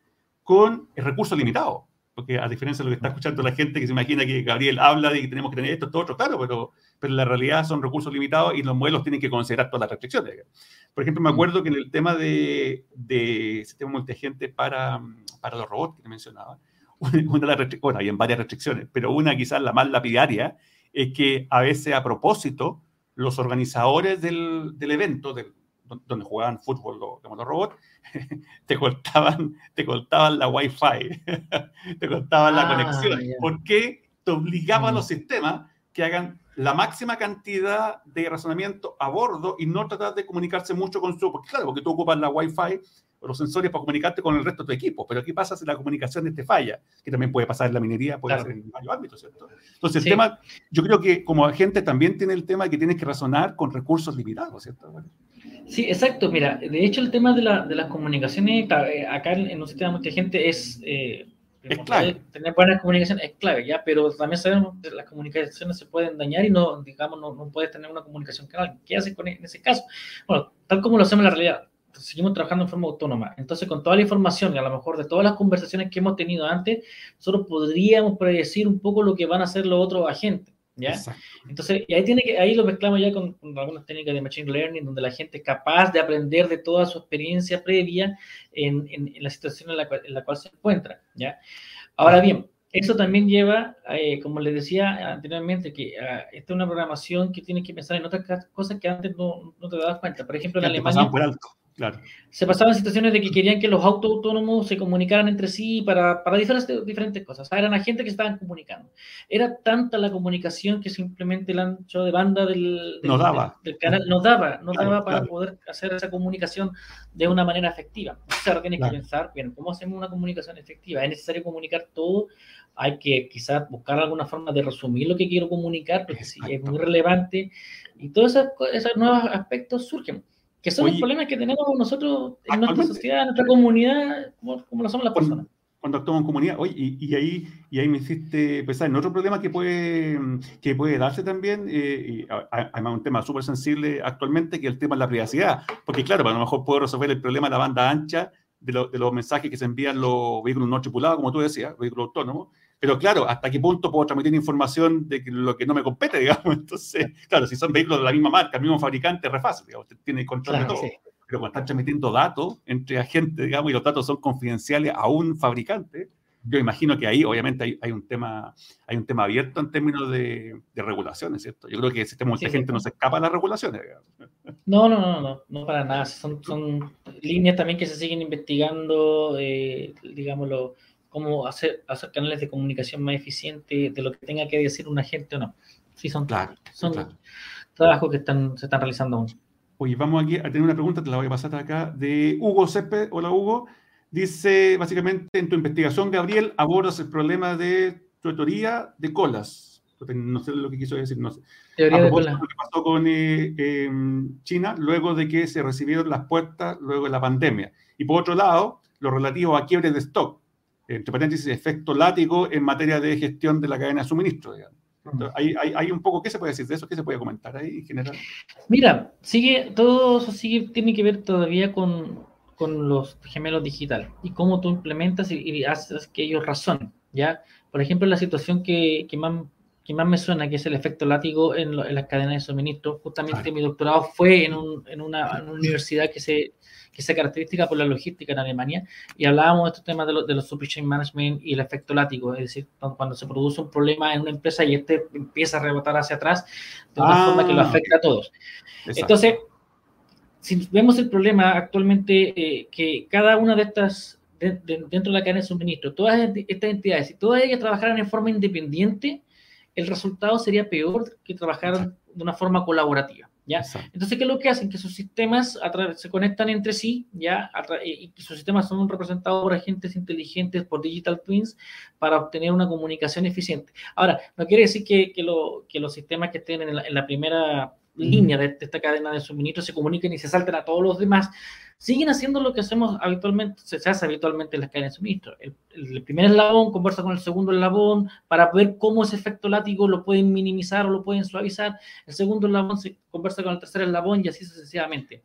con recursos limitados. Porque a diferencia de lo que está escuchando la gente que se imagina que Gabriel habla de que tenemos que tener esto, todo otro, claro, pero, pero la realidad son recursos limitados y los modelos tienen que considerar todas las restricciones. Por ejemplo, me acuerdo que en el tema de, de sistema multigente para, para los robots que te mencionaba, *laughs* una de las bueno, hay en varias restricciones, pero una quizás la más lapidaria es que a veces a propósito los organizadores del, del evento, del, donde jugaban fútbol los, los robots, *laughs* te cortaban, te cortaban la Wi-Fi, *laughs* te cortaban la ah, conexión. porque te obligaban a los mm. sistemas que hagan la máxima cantidad de razonamiento a bordo y no tratar de comunicarse mucho con su... Porque claro, porque tú ocupas la Wi-Fi o los sensores para comunicarte con el resto de tu equipo, pero ¿qué pasa si la comunicación te falla? Que también puede pasar en la minería, puede ser en varios ámbitos, ¿cierto? Entonces, el tema, yo creo que como agente también tiene el tema que tienes que razonar con recursos limitados, ¿cierto? Sí, exacto. Mira, de hecho el tema de, la, de las comunicaciones eh, acá en, un sistema mucha gente es... Eh, es clave. Tener buenas comunicaciones es clave, ¿ya? Pero también sabemos que las comunicaciones se pueden dañar y no, digamos, no, no puedes tener una comunicación canal. ¿Qué haces con, e, en ese caso? Bueno, tal como lo hacemos en la realidad, seguimos trabajando en forma autónoma. Entonces, con toda la información y a lo mejor de todas las conversaciones que hemos tenido antes, nosotros podríamos predecir un poco lo que van a hacer los otros agentes. ¿Ya? Entonces, y ahí, tiene que, ahí lo mezclamos ya con, algunas técnicas de Machine Learning, donde la gente es capaz de aprender de toda su experiencia previa en, en, la situación en la, cual, en la, cual, se encuentra. ¿ya? Ahora bien, eso también lleva, eh, como les decía anteriormente, que uh, esta es una programación que tienes que pensar en otras cosas que antes no, no te dabas cuenta. Por ejemplo, en Alemania... Por alto. Se pasaban situaciones de que querían que los autos autónomos se comunicaran entre sí para, para diferentes, diferentes cosas. O sea, eran agentes que estaban comunicando. Era tanta la comunicación que simplemente el ancho de banda del, no daba. del, canal no daba, no daba para poder hacer esa comunicación de una manera efectiva. Ahora tienes que pensar, bien, ¿cómo hacemos una comunicación efectiva? ¿Es necesario comunicar todo? Hay que quizás buscar alguna forma de resumir lo que quiero comunicar, porque sí, es muy relevante. Y todos esos, esos nuevos aspectos surgen que son los problemas que tenemos nosotros en nuestra sociedad, en nuestra comunidad, como, lo somos las personas. Cuando actuamos en comunidad, oye, y, ahí, y ahí me hiciste pensar en otro problema que puede, que puede darse también, eh, y además un tema súper sensible actualmente, que es el tema de la privacidad. Porque claro, a lo mejor puedo resolver el problema de la banda ancha, de, de los mensajes que se envían los vehículos no tripulados, como tú decías, vehículos autónomos, pero claro, ¿hasta qué punto puedo transmitir información de lo que no me compete, *laughs* digamos? Entonces, claro, si son vehículos de la misma marca, el mismo fabricante, es re fácil, digamos, tiene control de todo. Pero cuando están transmitiendo datos entre agentes, digamos, y los datos son confidenciales a un fabricante, yo imagino que ahí obviamente hay, un, tema, hay un tema abierto en términos de, regulaciones, ¿cierto? Yo creo que el sistema de gente no se escapa a las regulaciones. No, no, no, no, no para nada. Son, son líneas también que se siguen investigando, eh, digámoslo, cómo hacer, hacer canales de comunicación más eficientes de lo que tenga que decir un agente o no. Sí, son, claro, son trabajos que están, se están realizando aún. Oye, vamos aquí a tener una pregunta, te la voy a pasar acá, de Hugo Cepe. Hola, Hugo. Dice, básicamente, en tu investigación, Gabriel, abordas el problema de tutoría de colas. No sé lo que quiso decir, no sé. Teoría de. Lo que pasó con eh, em, China luego de que se recibieron las puertas luego de la pandemia. Y por otro lado, lo relativo a quiebres de stock, entre paréntesis, efecto látigo en materia de gestión de la cadena de suministro, hay, hay, un poco, ¿qué se puede decir de eso? ¿Qué se puede comentar ahí en general? Mira, sigue, todo eso sigue, tiene que ver todavía con, con los gemelos digitales y cómo tú implementas y, haces que ellos razonen, ¿ya? Por ejemplo, la situación que, que, más, que más me suena, que es el efecto látigo en, las cadenas de suministro, justamente mi doctorado fue en, un, en, una, en, una, universidad que se, que se caracteriza por la logística en Alemania y hablábamos de estos temas de, de los supply chain management y el efecto látigo, es decir, cuando se produce un problema en una empresa y este empieza a rebotar hacia atrás de una forma que lo ah, afecta a todos. Entonces, si vemos el problema actualmente, eh, que cada una de estas, dentro de la cadena de suministro, todas estas entidades, si todas ellas trabajaran en forma independiente, el resultado sería peor que trabajar de una forma colaborativa. ¿ya? Entonces, ¿qué es lo que hacen? Que sus sistemas se conectan entre sí, ¿ya? y sus sistemas son representados por agentes inteligentes, por digital twins, para obtener una comunicación eficiente. Ahora, no quiere decir que, que, lo, que los sistemas que estén en la primera línea de, esta cadena de suministro se comuniquen y se salten a todos los demás, siguen haciendo lo que hacemos habitualmente, se, hace habitualmente en las cadenas de suministro. El, primer eslabón conversa con el segundo eslabón para ver cómo ese efecto látigo lo pueden minimizar o lo pueden suavizar. El segundo eslabón se conversa con el tercer eslabón y así sucesivamente.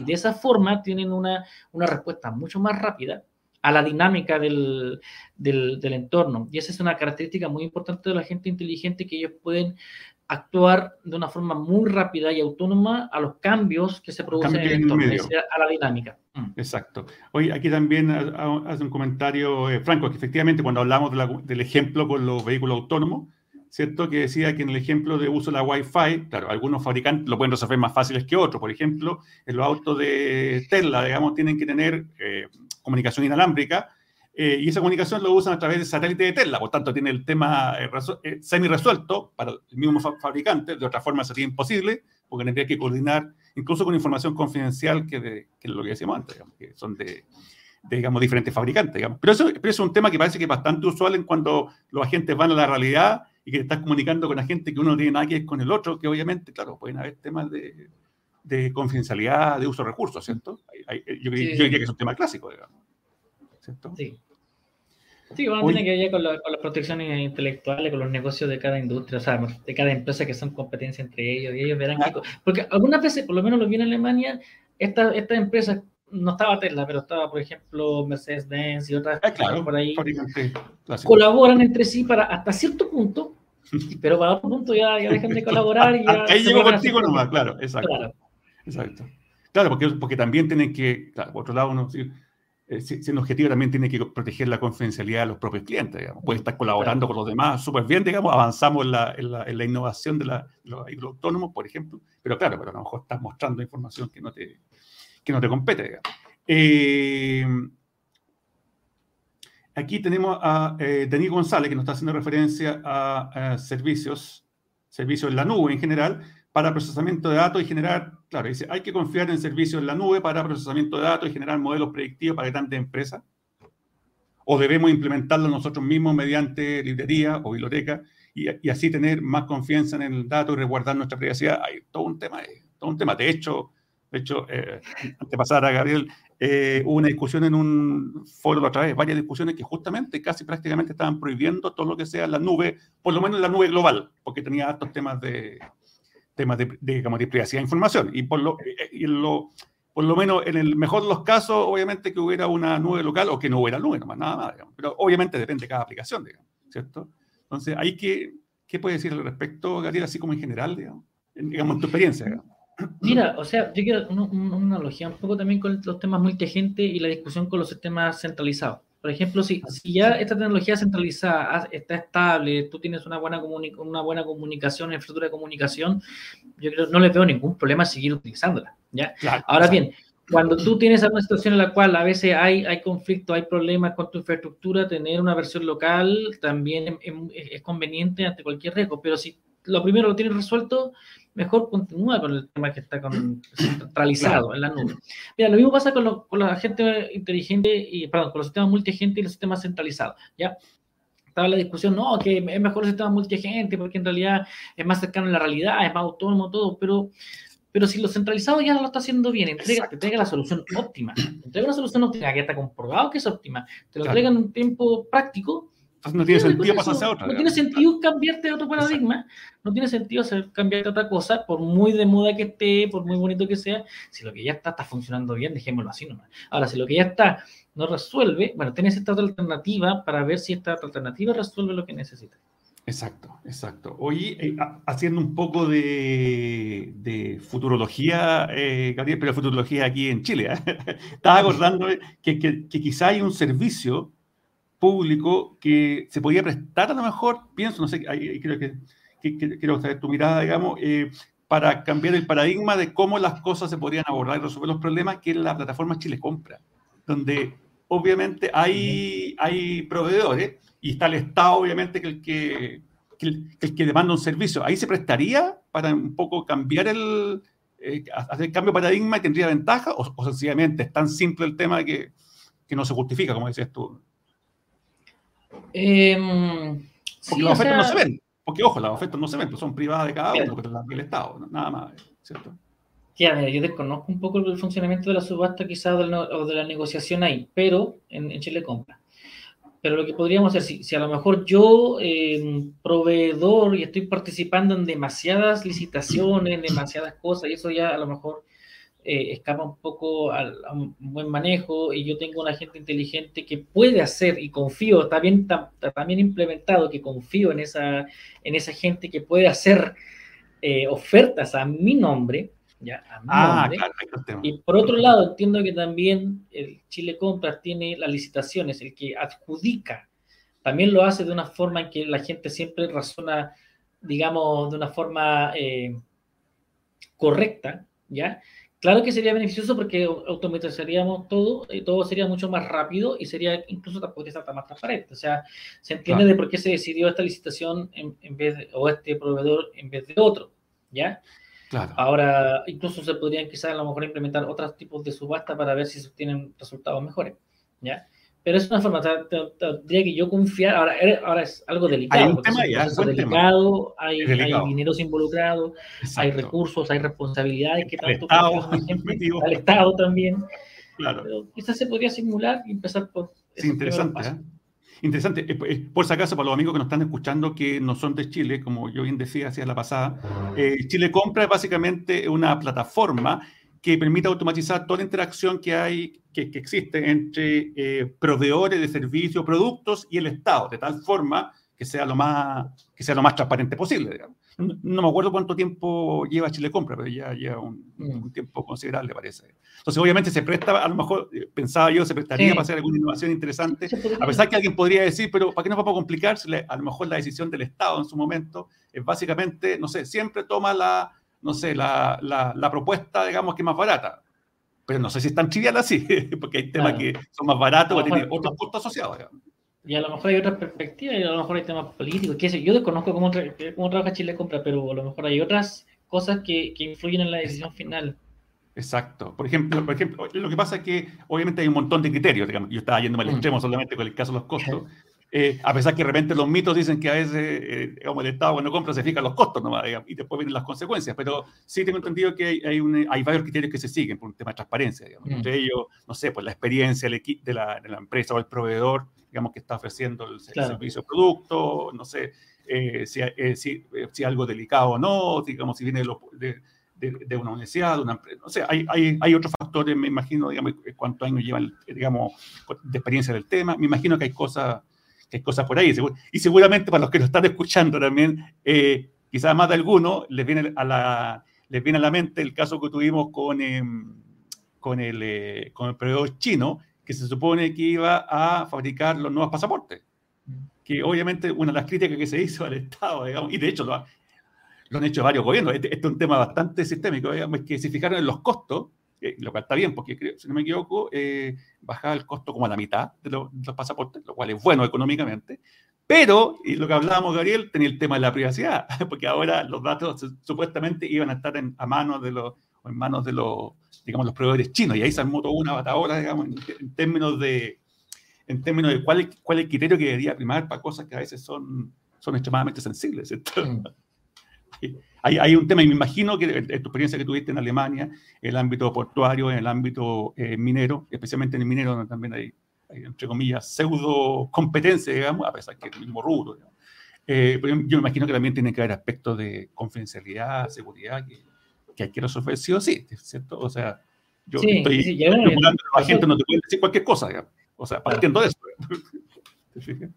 Y de esa forma tienen una, una respuesta mucho más rápida a la dinámica del, del, del, entorno. Y esa es una característica muy importante de la gente inteligente, que ellos pueden actuar de una forma muy rápida y autónoma a los cambios que se producen en el entorno, a la dinámica. Mm. Exacto. Hoy aquí también hace un comentario eh, Franco, que efectivamente cuando hablamos del ejemplo con los vehículos autónomos, ¿cierto? Que decía que en el ejemplo de uso de la Wi-Fi, claro, algunos fabricantes lo pueden resolver más fáciles que otros. Por ejemplo, en los autos de Tesla, digamos, tienen que tener eh, comunicación inalámbrica, eh, y esa comunicación lo usan a través de satélite de Tesla, por tanto tiene el tema eh, eh, semi-resuelto para el mismo fabricante, de otra forma sería imposible, porque tendría que coordinar incluso con información confidencial que, de, que es lo que decíamos antes, que son de, digamos, diferentes fabricantes. Digamos. Pero, eso, pero es un tema que parece que es bastante usual en cuando los agentes van a la realidad y que estás comunicando con la gente que uno no tiene nada que ver con el otro, que obviamente, claro, pueden haber temas de, de confidencialidad, de uso de recursos, ¿cierto? yo, yo, diría que es un tema clásico, digamos. ¿Cierto? Sí. Sí, bueno, tiene que ver con, las protecciones intelectuales, con los negocios de cada industria, o sea, de cada empresa que son competencia entre ellos, y ellos verán que, Porque algunas veces, por lo menos lo vi en Alemania, estas esta empresas, no estaba Tesla, pero estaba, por ejemplo, Mercedes-Benz y otras ah, por ahí, colaboran entre sí para hasta cierto punto, *laughs* pero para otro punto ya, ya dejan de colaborar y ya... *laughs* Ahí llegó contigo nomás, claro, exacto. Claro. Exacto. Claro, porque, porque también tienen que, claro, por otro lado, uno... Eh, si, el objetivo también tiene que proteger la confidencialidad de los propios clientes, digamos. puede estar colaborando con los demás súper bien, digamos, avanzamos en la, en la, en la innovación de, la, los vehículos autónomos, por ejemplo, pero claro, pero a lo mejor estás mostrando información que no te, que no te compete. Digamos. Eh, aquí tenemos a eh, Denis González, que nos está haciendo referencia a, a servicios, servicios en la nube en general, para procesamiento de datos y generar, claro, dice, hay que confiar en servicios en la nube para procesamiento de datos y generar modelos predictivos para tantas empresas. O debemos implementarlo nosotros mismos mediante librería o biblioteca y, así tener más confianza en el dato y resguardar nuestra privacidad. Hay todo un tema, todo un tema. De hecho, de hecho, eh, antes de pasar a Gabriel, eh, hubo una discusión en un foro otra vez, varias discusiones que justamente casi prácticamente estaban prohibiendo todo lo que sea la nube, por lo menos la nube global, porque tenía altos temas de, temas de, digamos, de privacidad de información. Y por lo, eh, y lo, por lo menos en el mejor de los casos, obviamente que hubiera una nube local o que no hubiera nube, nomás, nada más. Pero obviamente depende de cada aplicación, digamos, ¿cierto? Entonces, ¿hay que, ¿qué puede decir al respecto, Gabriel, así como en general, digamos, en, digamos, tu experiencia? *clears throat* Mira, o sea, yo quiero una, una, analogía un poco también con los temas multiagente y la discusión con los sistemas centralizados. Por ejemplo, si, si ya esta tecnología centralizada está estable, tú tienes una buena, una buena comunicación, infraestructura de comunicación, yo creo no le veo ningún problema seguir utilizándola. ¿ya? Ahora bien, cuando tú tienes una situación en la cual a veces hay, hay conflicto, hay problemas con tu infraestructura, tener una versión local también es, conveniente ante cualquier riesgo. Pero si lo primero lo tienes resuelto, mejor continúa con el tema que está centralizado en la nube. Mira, lo mismo pasa con, con la gente inteligente, y, perdón, con los sistemas multiagente y los sistemas centralizados, ¿ya? Estaba la discusión, no, que es mejor el sistema multiagente porque en realidad es más cercano a la realidad, es más autónomo, todo, pero pero si lo centralizado ya lo está haciendo bien, entrega, te entrega la solución óptima. entrega una solución óptima que está comprobado que es óptima. Te lo entrega en un tiempo práctico. No tiene sentido pasarse a otra. No tiene sentido cambiarte a otro paradigma. No tiene sentido hacer, cambiarte a otra cosa, por muy de moda que esté, por muy bonito que sea. Si lo que ya está está funcionando bien, dejémoslo así nomás. Ahora, si lo que ya está no resuelve, bueno, tienes esta otra alternativa para ver si esta alternativa resuelve lo que necesitas. Exacto, exacto. Hoy, eh, haciendo un poco de, futurología, eh, Gabriel, pero futurología aquí en Chile, ¿eh? *laughs* estaba acordando que, que, quizá hay un servicio público que se podía prestar a lo mejor, pienso, no sé, creo que, quiero saber tu mirada, digamos, para cambiar el paradigma de cómo las cosas se podrían abordar y resolver los problemas, que es la plataforma Chile Compra, donde obviamente hay, hay proveedores y está el Estado, obviamente, que el que, el, que demanda un servicio. Ahí se prestaría para un poco cambiar el, eh, hacer el cambio de paradigma y tendría ventaja, o, sencillamente es tan simple el tema que, que no se justifica, como decías tú. Em, porque las ofertas no se ven. Porque, ojo, las ofertas no se ven, pues son privadas de cada uno, pero las del Estado, nada más, ¿cierto? Ya, mira, yo desconozco un poco el funcionamiento de la subasta quizás o de la, negociación ahí, pero en, en Chile compra. Pero lo que podríamos hacer, si, a lo mejor yo, eh, proveedor, y estoy participando en demasiadas licitaciones, demasiadas cosas, y eso ya a lo mejor eh, escapa un poco a, un buen manejo, y yo tengo una gente inteligente que puede hacer, y confío, está bien, también implementado, que confío en esa, en esa gente que puede hacer eh, ofertas a mi nombre, ¿ya? ah, claro, y por otro lado, entiendo que también el Chile Compras tiene las licitaciones, el que adjudica, también lo hace de una forma en que la gente siempre razona, digamos, de una forma eh, correcta, ¿ya? Claro que sería beneficioso porque automatizaríamos todo, y todo sería mucho más rápido y sería incluso podría estar más transparente. O sea, se entiende de por qué se decidió esta licitación en, en vez de, o este proveedor en vez de otro, ¿ya? Ahora, incluso se podrían quizás a lo mejor implementar otros tipos de subasta para ver si se obtienen resultados mejores, ¿ya? Pero es una forma, tendría que yo confiar, ahora, ahora es algo delicado. Hay un tema ya, es delicado, hay, hay, dineros involucrados, hay recursos, hay responsabilidades que tanto... Estado, *laughs* Estado también. Claro. Pero quizás se podría simular y empezar por... Sí, interesante, ¿eh? Interesante. Eh, eh, por si acaso, para los amigos que nos están escuchando que no son de Chile, como yo bien decía hacia la pasada, eh, Chile Compra es básicamente una plataforma que permite automatizar toda la interacción que hay, que, que existe entre proveedores de servicios, productos y el Estado, de tal forma que sea lo más, que sea lo más transparente posible. Digamos. No, me acuerdo cuánto tiempo lleva Chile Compra, pero ya lleva un, mm. tiempo considerable, parece. Entonces, obviamente se presta, a lo mejor, eh, pensaba yo, se prestaría para hacer alguna innovación interesante, a pesar que alguien podría decir, pero ¿para qué nos vamos a complicar? A lo mejor la decisión del Estado en su momento es básicamente, no sé, siempre toma la, no sé, la, la, propuesta, digamos, que es más barata. Pero no sé si es tan trivial así, *laughs* porque hay temas que son más baratos o tienen otros costos asociados. Digamos. Y a lo mejor hay otras perspectivas y a lo mejor hay temas políticos. Que yo desconozco cómo, cómo trabaja Chile Compra, pero a lo mejor hay otras cosas que, que influyen en la decisión final. Exacto. Por ejemplo, por ejemplo, lo que pasa es que obviamente hay un montón de criterios. Digamos. Yo estaba yendo al mm. extremo solamente con el caso de los costos. *laughs* Eh, a pesar que de repente los mitos dicen que a veces, eh, el Estado cuando compra se fijan los costos nomás, y después vienen las consecuencias, pero sí tengo entendido que hay, hay, un, hay varios criterios que se siguen por un tema de transparencia, digamos. Mm. entre ellos, no sé, pues la experiencia de la, de la empresa o el proveedor, digamos, que está ofreciendo el, servicio o producto, no sé eh, si, eh, si, si, algo delicado o no, digamos, si viene de, de, de, una universidad, de una empresa, no sé, hay, hay, hay otros factores, me imagino, digamos, cuántos años llevan, digamos, de experiencia del tema, me imagino que hay cosas que hay cosas por ahí. Y seguramente para los que nos están escuchando también, eh, quizás más de alguno, les viene a la, les viene a la mente el caso que tuvimos con, em, con, el, eh, con el proveedor chino, que se supone que iba a fabricar los nuevos pasaportes. Que obviamente una de las críticas que se hizo al Estado, y de hecho lo, lo han hecho varios gobiernos, este, este, es un tema bastante sistémico, digamos, es que se fijaron en los costos eh, lo cual está bien, porque si no me equivoco, eh, bajaba el costo como a la mitad de, los pasaportes, lo cual es bueno económicamente, Pero, y lo que hablábamos, Gabriel, tenía el tema de la privacidad, *laughs* porque ahora los datos supuestamente iban a estar en, a manos de los, en manos de los, digamos, los proveedores chinos, y ahí se armó toda una batalla, digamos, en, términos de, en términos de cuál, cuál es el criterio que debería primar para cosas que a veces son, son extremadamente sensibles, ¿cierto? Mm. *laughs* Hay, hay, un tema, y me imagino que en tu experiencia que tuviste en Alemania, el ámbito portuario, en el ámbito eh, minero, especialmente en el minero, donde también hay, entre comillas, pseudo competencia, digamos, a pesar que es el mismo rubro. Eh, pero yo me imagino que también tiene que haber aspectos de confidencialidad, seguridad, que, que hay que resolver sí o sí, ¿cierto? O sea, yo estoy sí, la gente no te puede decir cualquier cosa, digamos. O sea, partiendo de eso. *laughs* ¿Te fijas?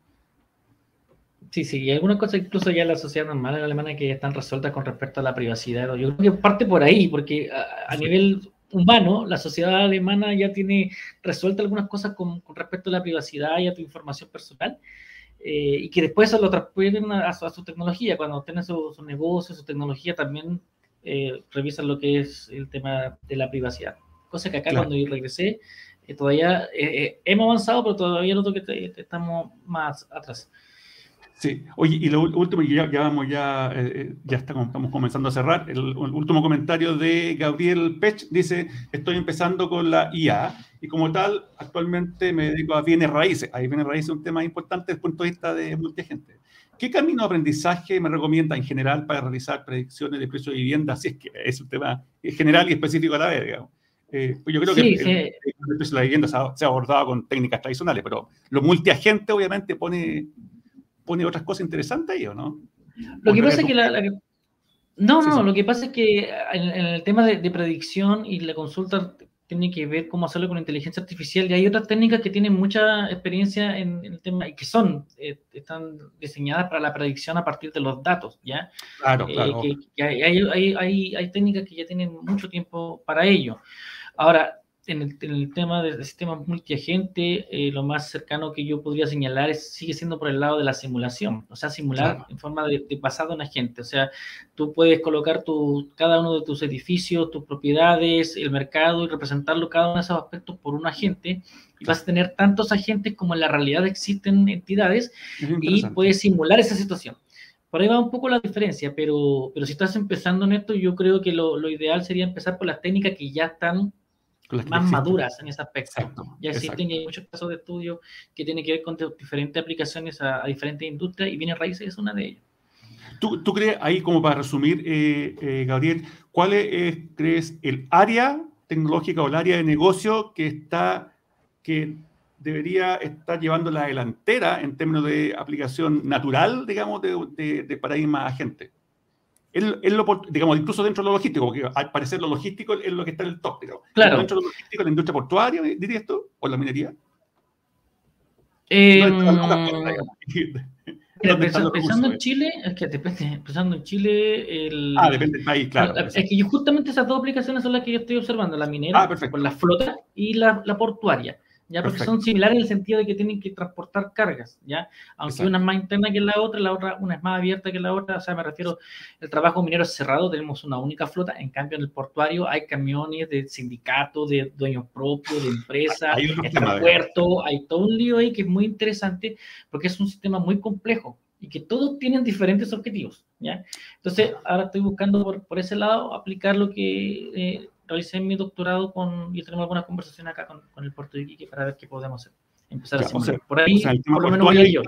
Sí, sí, y algunas cosas incluso ya en la sociedad normal en Alemania que ya están resueltas con respecto a la privacidad. Yo creo que parte por ahí, porque a, nivel humano, la sociedad alemana ya tiene resuelta algunas cosas con, respecto a la privacidad y a tu información personal, eh, y que después eso lo transfieren a, su, tecnología. Cuando tienen su, su, negocio, su tecnología, también eh, revisan lo que es el tema de la privacidad. Cosa que acá cuando yo regresé, eh, todavía hemos avanzado, pero todavía noto que estamos más atrás. Sí, oye, y lo último, ya, ya vamos, ya, eh, eh, ya estamos, estamos, comenzando a cerrar. El, último comentario de Gabriel Pech dice: Estoy empezando con la IA y, como tal, actualmente me dedico a bienes raíces. Ahí bienes raíces es un tema importante desde el punto de vista de mucha gente. ¿Qué camino de aprendizaje me recomienda en general para realizar predicciones de precio de vivienda? Si es que es un tema general y específico a la vez, digamos. Eh, pues yo creo que el, precio de la vivienda se ha, se ha abordado con técnicas tradicionales, pero lo multiagente obviamente pone pone otras cosas interesantes ahí, ¿o no? Lo que pasa es que la, No, no, lo que pasa es que en, el tema de, predicción y la consulta tiene que ver cómo hacerlo con inteligencia artificial y hay otras técnicas que tienen mucha experiencia en, el tema y que son, eh, están diseñadas para la predicción a partir de los datos, ¿ya? Claro, eh, claro. que, hay, hay, hay, hay técnicas que ya tienen mucho tiempo para ello. Ahora, en el, tema del sistema multiagente, eh, lo más cercano que yo podría señalar es, sigue siendo por el lado de la simulación, o sea, simular en forma de, basado en agente. O sea, tú puedes colocar tu, cada uno de tus edificios, tus propiedades, el mercado y representarlo cada uno de esos aspectos por un agente. Y vas a tener tantos agentes como en la realidad existen entidades y puedes simular esa situación. Por ahí va un poco la diferencia, pero, pero si estás empezando en esto, yo creo que lo, lo ideal sería empezar por las técnicas que ya están más maduras en ese aspecto. ya existen hay muchos casos de estudio que tienen que ver con diferentes aplicaciones a, diferentes industrias y viene raíces es una de ellas. ¿Tú, ¿Tú, crees, ahí como para resumir, eh, eh, Gabriel, cuál es, crees, el área tecnológica o el área de negocio que está, que debería estar llevando la delantera en términos de aplicación natural, digamos, de, de, de paradigma agente? es, lo, digamos, incluso dentro de lo logístico, porque al parecer lo logístico es lo que está en el top, pero claro. dentro de lo logístico, la industria portuaria, diría esto, o la minería. Eh, *laughs* pensando en Chile, es que depende, pensando en Chile, el, ah, depende del país, claro. Es que yo justamente esas dos aplicaciones son las que yo estoy observando, la minera, ah, con la flota y la, la portuaria. ¿Ya? Porque son similares en el sentido de que tienen que transportar cargas, ¿ya? Aunque una es más interna que la otra, la otra, una es más abierta que la otra, o sea, me refiero, el trabajo minero es cerrado, tenemos una única flota, en cambio en el portuario hay camiones de sindicatos, de dueños propios, de empresas, hay puerto, hay todo un lío ahí que es muy interesante porque es un sistema muy complejo y que todos tienen diferentes objetivos, ¿ya? Entonces, ahora estoy buscando por, por ese lado aplicar lo que... Eh, realicé mi doctorado con, y tenemos algunas conversaciones acá con, con el Puerto de Iquique para ver qué podemos hacer. Empezar a hacer. por ahí, por lo menos voy yo.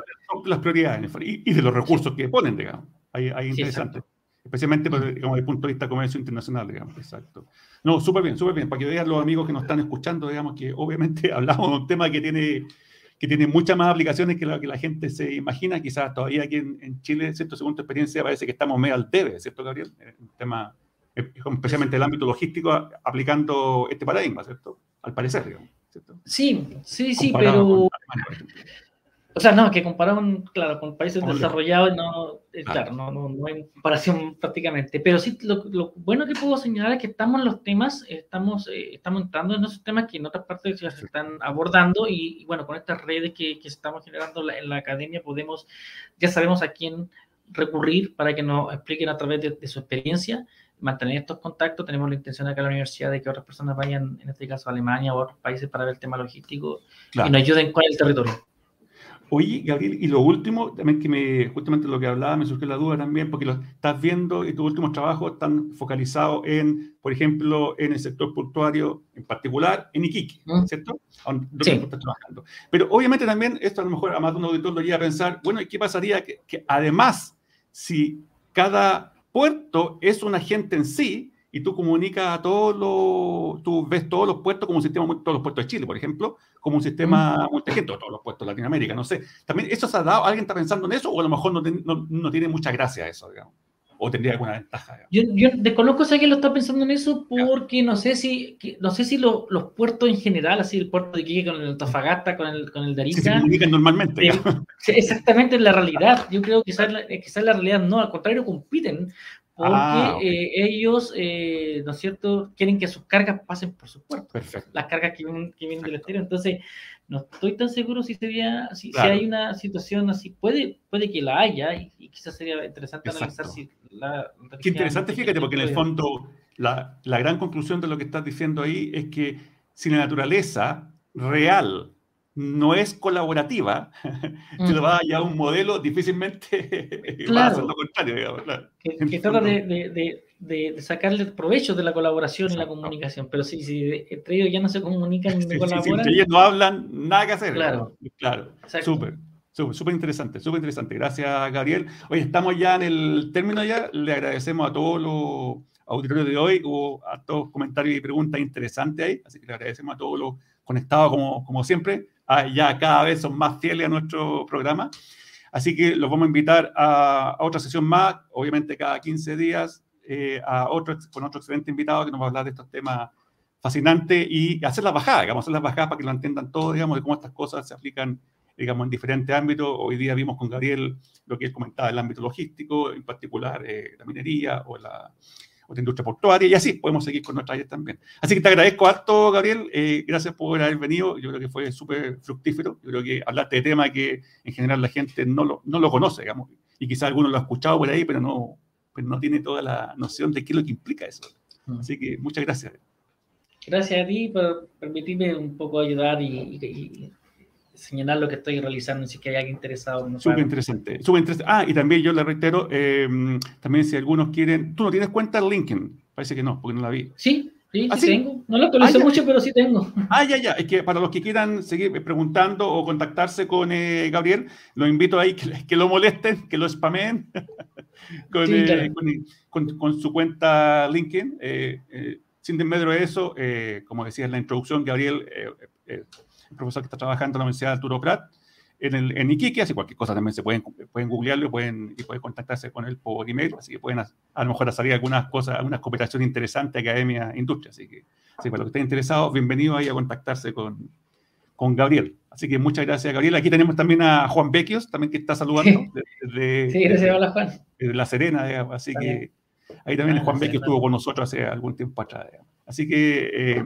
Las prioridades y, de los recursos que ponen, digamos. Ahí, ahí interesante. Especialmente desde digamos, el punto de vista de comercio internacional, digamos. Exacto. No, súper bien, súper bien. Para que vean los amigos que nos están escuchando, digamos, que obviamente *laughs* hablamos de un tema que tiene que tiene muchas más aplicaciones que lo que la gente se imagina. Quizás todavía aquí en, en Chile, ¿cierto? Según tu experiencia, parece que estamos medio al debe, ¿cierto, Gabriel? Un tema especialmente el ámbito logístico, aplicando este paradigma, ¿cierto? Al parecer, digamos. ¿cierto? Sí, sí, sí, pero... o sea, no, que comparado, claro, con países desarrollados, no, eh, claro, no, no, no, hay comparación prácticamente. Pero sí, lo, lo, bueno que puedo señalar es que estamos en los temas, estamos, eh, estamos entrando en esos temas que en otras partes ya se están abordando y, bueno, con estas redes que, que estamos generando en la academia podemos, ya sabemos a quién recurrir para que nos expliquen a través de, de su experiencia mantener estos contactos. Tenemos la intención acá en la universidad de que otras personas vayan, en este caso a Alemania o a otros países, para ver el tema logístico y nos ayuden con el territorio. Oye, Gabriel, y lo último, también que me, justamente lo que hablaba, me surgió la duda también, porque lo estás viendo y tus últimos trabajos están focalizados en, por ejemplo, en el sector portuario, en particular en Iquique, mm. ¿cierto? Sí. estás trabajando. Pero obviamente también esto a lo mejor a más de un auditor lo lleva a pensar, bueno, ¿y qué pasaría que, que además, si cada puerto es un agente en sí, y tú comunicas a todos los, tú ves todos los puertos como un sistema, todos los puertos de Chile, por ejemplo, como un sistema multigente, todos los puertos de Latinoamérica, no sé. También eso se ha dado, ¿alguien está pensando en eso o a lo mejor no, no, no tiene mucha gracia eso, digamos? ¿O tendría alguna ventaja? Yo, yo, desconozco si alguien lo está pensando en eso porque no sé si no sé si lo, los puertos en general, así el puerto de Iquique con el Antofagasta, con el, con el de Arica... se comunican normalmente. Eh, *laughs* exactamente, en la realidad. Yo creo que quizás quizás la realidad no, al contrario, compiten porque ah, eh, ellos, eh, ¿no es cierto?, quieren que sus cargas pasen por su puerto. Perfecto. Las cargas que vienen, que vienen del exterior. Entonces, no estoy tan seguro si sería, si, claro. si, hay una situación así, puede, puede que la haya y, y quizás sería interesante Exacto. analizar si la... Qué interesante, fíjate, porque en el fondo la, la gran conclusión de lo que estás diciendo ahí es que si la naturaleza real no es colaborativa, mm. *laughs* se lo va a un modelo, difícilmente claro. *laughs* va a hacer lo contrario. Digamos, claro. Que, que trata de, de, de, de, sacarle provecho de la colaboración Exacto. y la comunicación, pero si, si entre ellos ya no se comunican ni *laughs* sí, colaboran. Si, entre ellos no hablan, nada que hacer. Claro. Claro, súper. Súper interesante, súper interesante. Gracias, Gabriel. Oye, estamos ya en el término ya. Le agradecemos a todos los auditorios de hoy. Hubo a todos comentarios y preguntas interesantes ahí. Así que le agradecemos a todos los conectados como, como siempre. Ah, ya cada vez son más fieles a nuestro programa. Así que los vamos a invitar a, a otra sesión más, obviamente cada 15 días, eh, a otro, con otro excelente invitado que nos va a hablar de estos temas fascinantes y hacer las bajadas, digamos, hacer las bajadas para que lo entiendan todos, digamos, de cómo estas cosas se aplican, digamos, en diferentes ámbitos. Hoy día vimos con Gabriel lo que él comentaba, el ámbito logístico, en particular eh, la minería o la, otra industria portuaria, y así podemos seguir con nuestras áreas también. Así que te agradezco harto, Gabriel, eh, gracias por haber venido, yo creo que fue súper fructífero, yo creo que hablaste de temas que en general la gente no lo, no lo conoce, digamos, y quizás algunos lo ha escuchado por ahí, pero no, pero no tiene toda la noción de qué es lo que implica eso. Mm. Así que muchas gracias. Gracias a ti por permitirme un poco ayudar y, y, y señalar lo que estoy realizando, si que hay alguien interesado. No súper interesante, súper interesante. Ah, y también yo le reitero, eh, también si algunos quieren, tú no tienes cuenta en LinkedIn, parece que no, porque no la vi. Sí, sí, ¿Ah, sí, sí? tengo. No lo actualizo ah, mucho, pero sí tengo. Ah, ya, ya, es que para los que quieran seguir preguntando o contactarse con eh, Gabriel, los invito ahí que, que, lo molesten, que lo spameen *laughs* con, sí, claro. eh, con, con, con, su cuenta LinkedIn. Eh, eh, sin desmedro de eso, como decía en la introducción, Gabriel el profesor que está trabajando en la Universidad de Arturo Prat, en, el, en Iquique, así cualquier cosa también se pueden, pueden googlearlo pueden, y pueden contactarse con él por email, así que pueden a, a lo mejor salir algunas cosas, algunas cooperaciones interesantes, academia, industria, así que, así para los que estén interesados, bienvenidos ahí a contactarse con, con Gabriel. Así que muchas gracias, Gabriel. Aquí tenemos también a Juan Bequios, también que está saludando desde, sí, gracias, hola, Juan. desde La Serena, digamos. así también. que ahí también ah, Juan Bequios estuvo con nosotros hace algún tiempo atrás. Digamos. Así que... Eh,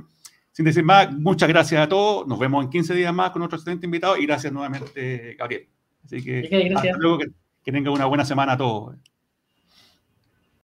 sin decir más, muchas gracias a todos. Nos vemos en 15 días más con otro excelente invitado y gracias nuevamente, Gabriel. Así que, okay, gracias. hasta luego, que, que tengan una buena semana a todos.